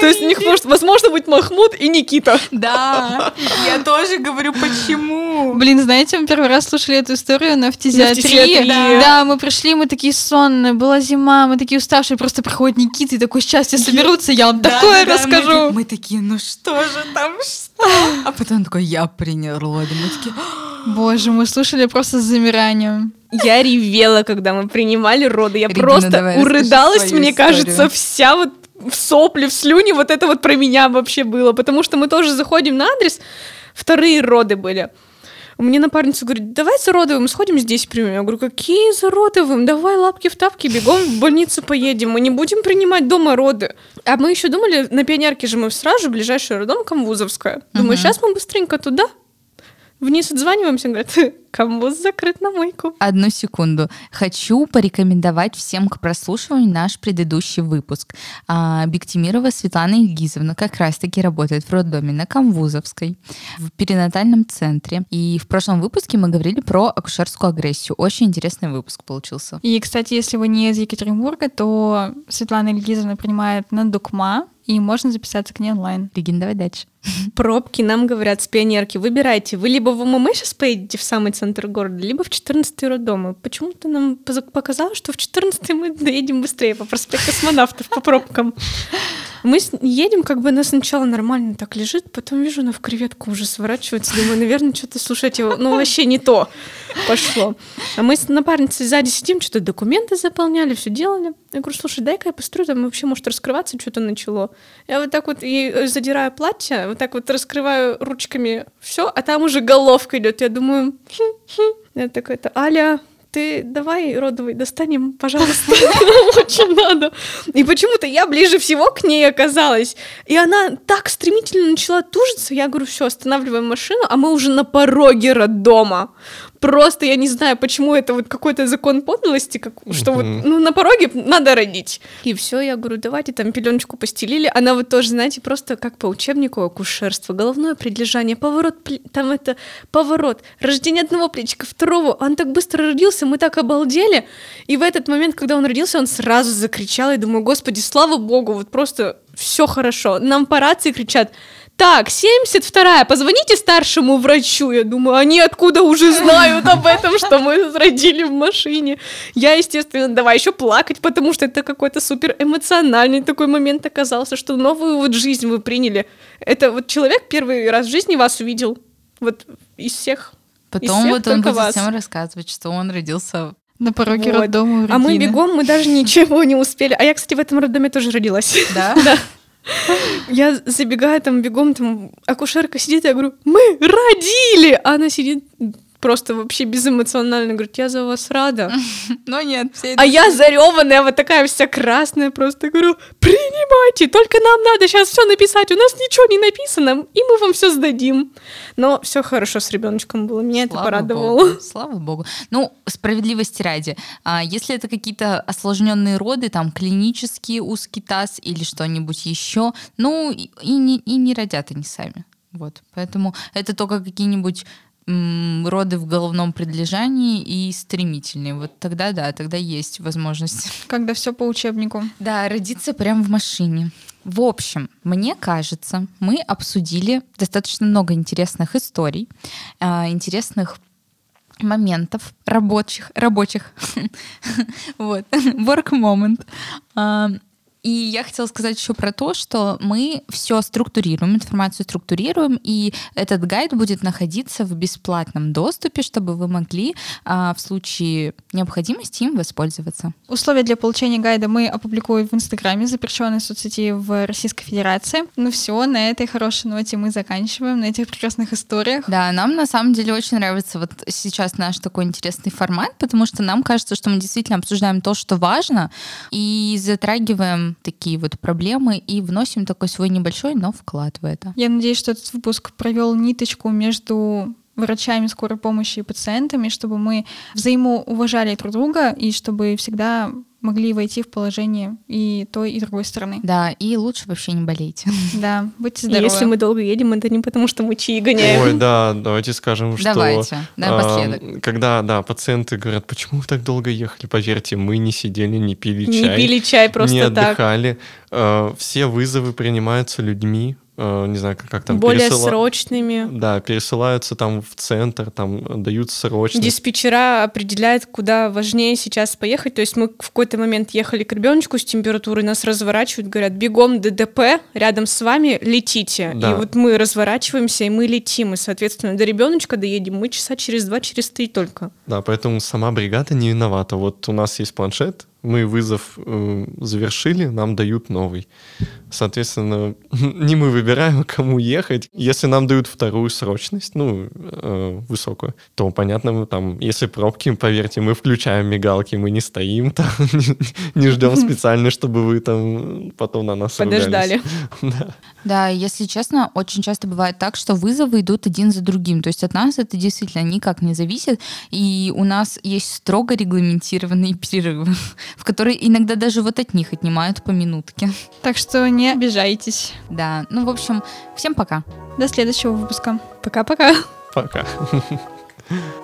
То есть у них может, возможно быть Махмуд и Никита. Да, я тоже говорю, почему. Блин, знаете, мы первый раз слушали эту историю на фтизиатрии. фтизиатрии. Да. мы пришли, мы такие сонные, была зима, мы такие уставшие, просто приходит Никита и такой, сейчас все соберутся, я вам такое расскажу. Мы такие, ну что же там, что? А потом он такой, я принял роды. Мы такие, Боже, мы слушали просто с замиранием. Я ревела, когда мы принимали роды. Я Регина, просто давай, урыдалась, мне историю. кажется, вся вот в сопли, в слюни, вот это вот про меня вообще было. Потому что мы тоже заходим на адрес, вторые роды были. Мне напарница говорит, давай за родовым сходим здесь примем. Я говорю, какие за родовым? Давай лапки в тапки, бегом в больницу поедем. Мы не будем принимать дома роды. А мы еще думали, на пионерке же мы сразу же ближайший роддом Камвузовская. Думаю, сейчас мы быстренько туда, Вниз отзваниваемся, говорят, камбуз закрыт на мойку. Одну секунду. Хочу порекомендовать всем к прослушиванию наш предыдущий выпуск. А, Бектимирова Светлана Ильгизовна как раз-таки работает в роддоме на Камвузовской, в перинатальном центре. И в прошлом выпуске мы говорили про акушерскую агрессию. Очень интересный выпуск получился. И, кстати, если вы не из Екатеринбурга, то Светлана Ильгизовна принимает на Дукма, и можно записаться к ней онлайн. Регин, давай дальше. Пробки нам говорят с пионерки. Выбирайте, вы либо в ММ сейчас поедете в самый центр города, либо в 14-й роддом. И почему-то нам показалось, что в 14-й мы доедем быстрее по проспекту космонавтов по пробкам. Мы едем, как бы она сначала нормально так лежит, потом вижу, она в креветку уже сворачивается. Думаю, наверное, что-то, слушайте, ну вообще не то пошло. А мы с напарницей сзади сидим, что-то документы заполняли, все делали. Я говорю, слушай, дай-ка я посмотрю, там вообще может раскрываться, что-то начало. Я вот так вот ей э, задираю платье, вот так вот раскрываю ручками все, а там уже головка идет. Я думаю, хм, хм. я такая-то, Аля, ты давай родовый достанем, пожалуйста, очень надо. И почему-то я ближе всего к ней оказалась. И она так стремительно начала тужиться. Я говорю, все, останавливаем машину, а мы уже на пороге роддома просто я не знаю, почему это вот какой-то закон подлости, как, что вот ну, на пороге надо родить. И все, я говорю, давайте там пеленочку постелили. Она вот тоже, знаете, просто как по учебнику акушерства, головное прилежание, поворот, там это поворот, рождение одного плечика, второго. Он так быстро родился, мы так обалдели. И в этот момент, когда он родился, он сразу закричал. И думаю, господи, слава богу, вот просто все хорошо. Нам по рации кричат, так, 72-я, позвоните старшему врачу. Я думаю, они откуда уже знают об этом, что мы родили в машине. Я, естественно, давай еще плакать, потому что это какой-то супер эмоциональный такой момент оказался, что новую вот жизнь вы приняли. Это вот человек первый раз в жизни вас увидел. Вот из всех. Потом из всех вот он будет вас. всем рассказывать, что он родился на пороге вот. роддома А мы бегом, мы даже ничего не успели. А я, кстати, в этом роддоме тоже родилась. Да? Да. Я забегаю там бегом, там акушерка сидит, я говорю, мы родили! А она сидит просто вообще безэмоционально говорит, я за вас рада. Но нет. А я зареванная, вот такая вся красная, просто говорю, принимайте, только нам надо сейчас все написать, у нас ничего не написано, и мы вам все сдадим. Но все хорошо с ребеночком было, меня Слава это порадовало. Богу. Слава богу. Ну, справедливости ради, а если это какие-то осложненные роды, там клинический узкий таз или что-нибудь еще, ну и не, и не родят они сами. Вот, поэтому это только какие-нибудь роды в головном предлежании и стремительные. Вот тогда да, тогда есть возможность. Когда все по учебнику. Да, родиться прямо в машине. В общем, мне кажется, мы обсудили достаточно много интересных историй, а, интересных моментов рабочих, рабочих, вот, work moment. И я хотела сказать еще про то, что мы все структурируем, информацию структурируем, и этот гайд будет находиться в бесплатном доступе, чтобы вы могли а, в случае необходимости им воспользоваться. Условия для получения гайда мы опубликуем в Инстаграме, запрещенной соцсети в Российской Федерации. Ну все, на этой хорошей ноте мы заканчиваем, на этих прекрасных историях. Да, нам на самом деле очень нравится вот сейчас наш такой интересный формат, потому что нам кажется, что мы действительно обсуждаем то, что важно, и затрагиваем такие вот проблемы и вносим такой свой небольшой, но вклад в это. Я надеюсь, что этот выпуск провел ниточку между врачами скорой помощи и пациентами, чтобы мы взаимоуважали друг друга и чтобы всегда могли войти в положение и той, и другой стороны. Да, и лучше вообще не болейте. Да, будьте здоровы. Если мы долго едем, это не потому, что мы чаи гоняем. Ой, да, давайте скажем, что... Давайте, напоследок. Э, когда, да, пациенты говорят, почему вы так долго ехали? Поверьте, мы не сидели, не пили чай. Не пили чай просто не так. отдыхали. Э, все вызовы принимаются людьми, не знаю, как, как там... Более пересыла... срочными. Да, пересылаются там в центр, там дают срочно. Диспетчера определяют, куда важнее сейчас поехать. То есть мы в какой-то момент ехали к ребеночку с температурой, нас разворачивают, говорят, бегом ДДП, рядом с вами летите. Да. И вот мы разворачиваемся, и мы летим. И, соответственно, до ребеночка доедем мы часа через два, через три только. Да, поэтому сама бригада не виновата. Вот у нас есть планшет, Мы вызов э, завершили, нам дают новый. Соответственно, не мы выбираем, кому ехать. Если нам дают вторую срочность, ну, э, высокую, то, понятно, мы там, если пробки, поверьте, мы включаем мигалки, мы не стоим там, не, не ждем специально, чтобы вы там потом на нас Подождали. да. Да, если честно, очень часто бывает так, что вызовы идут один за другим. То есть от нас это действительно никак не зависит. И у нас есть строго регламентированные перерывы, в которые иногда даже вот от них отнимают по минутке. Так что не обижайтесь. Да, ну, в общем, всем пока. До следующего выпуска. Пока-пока. Пока.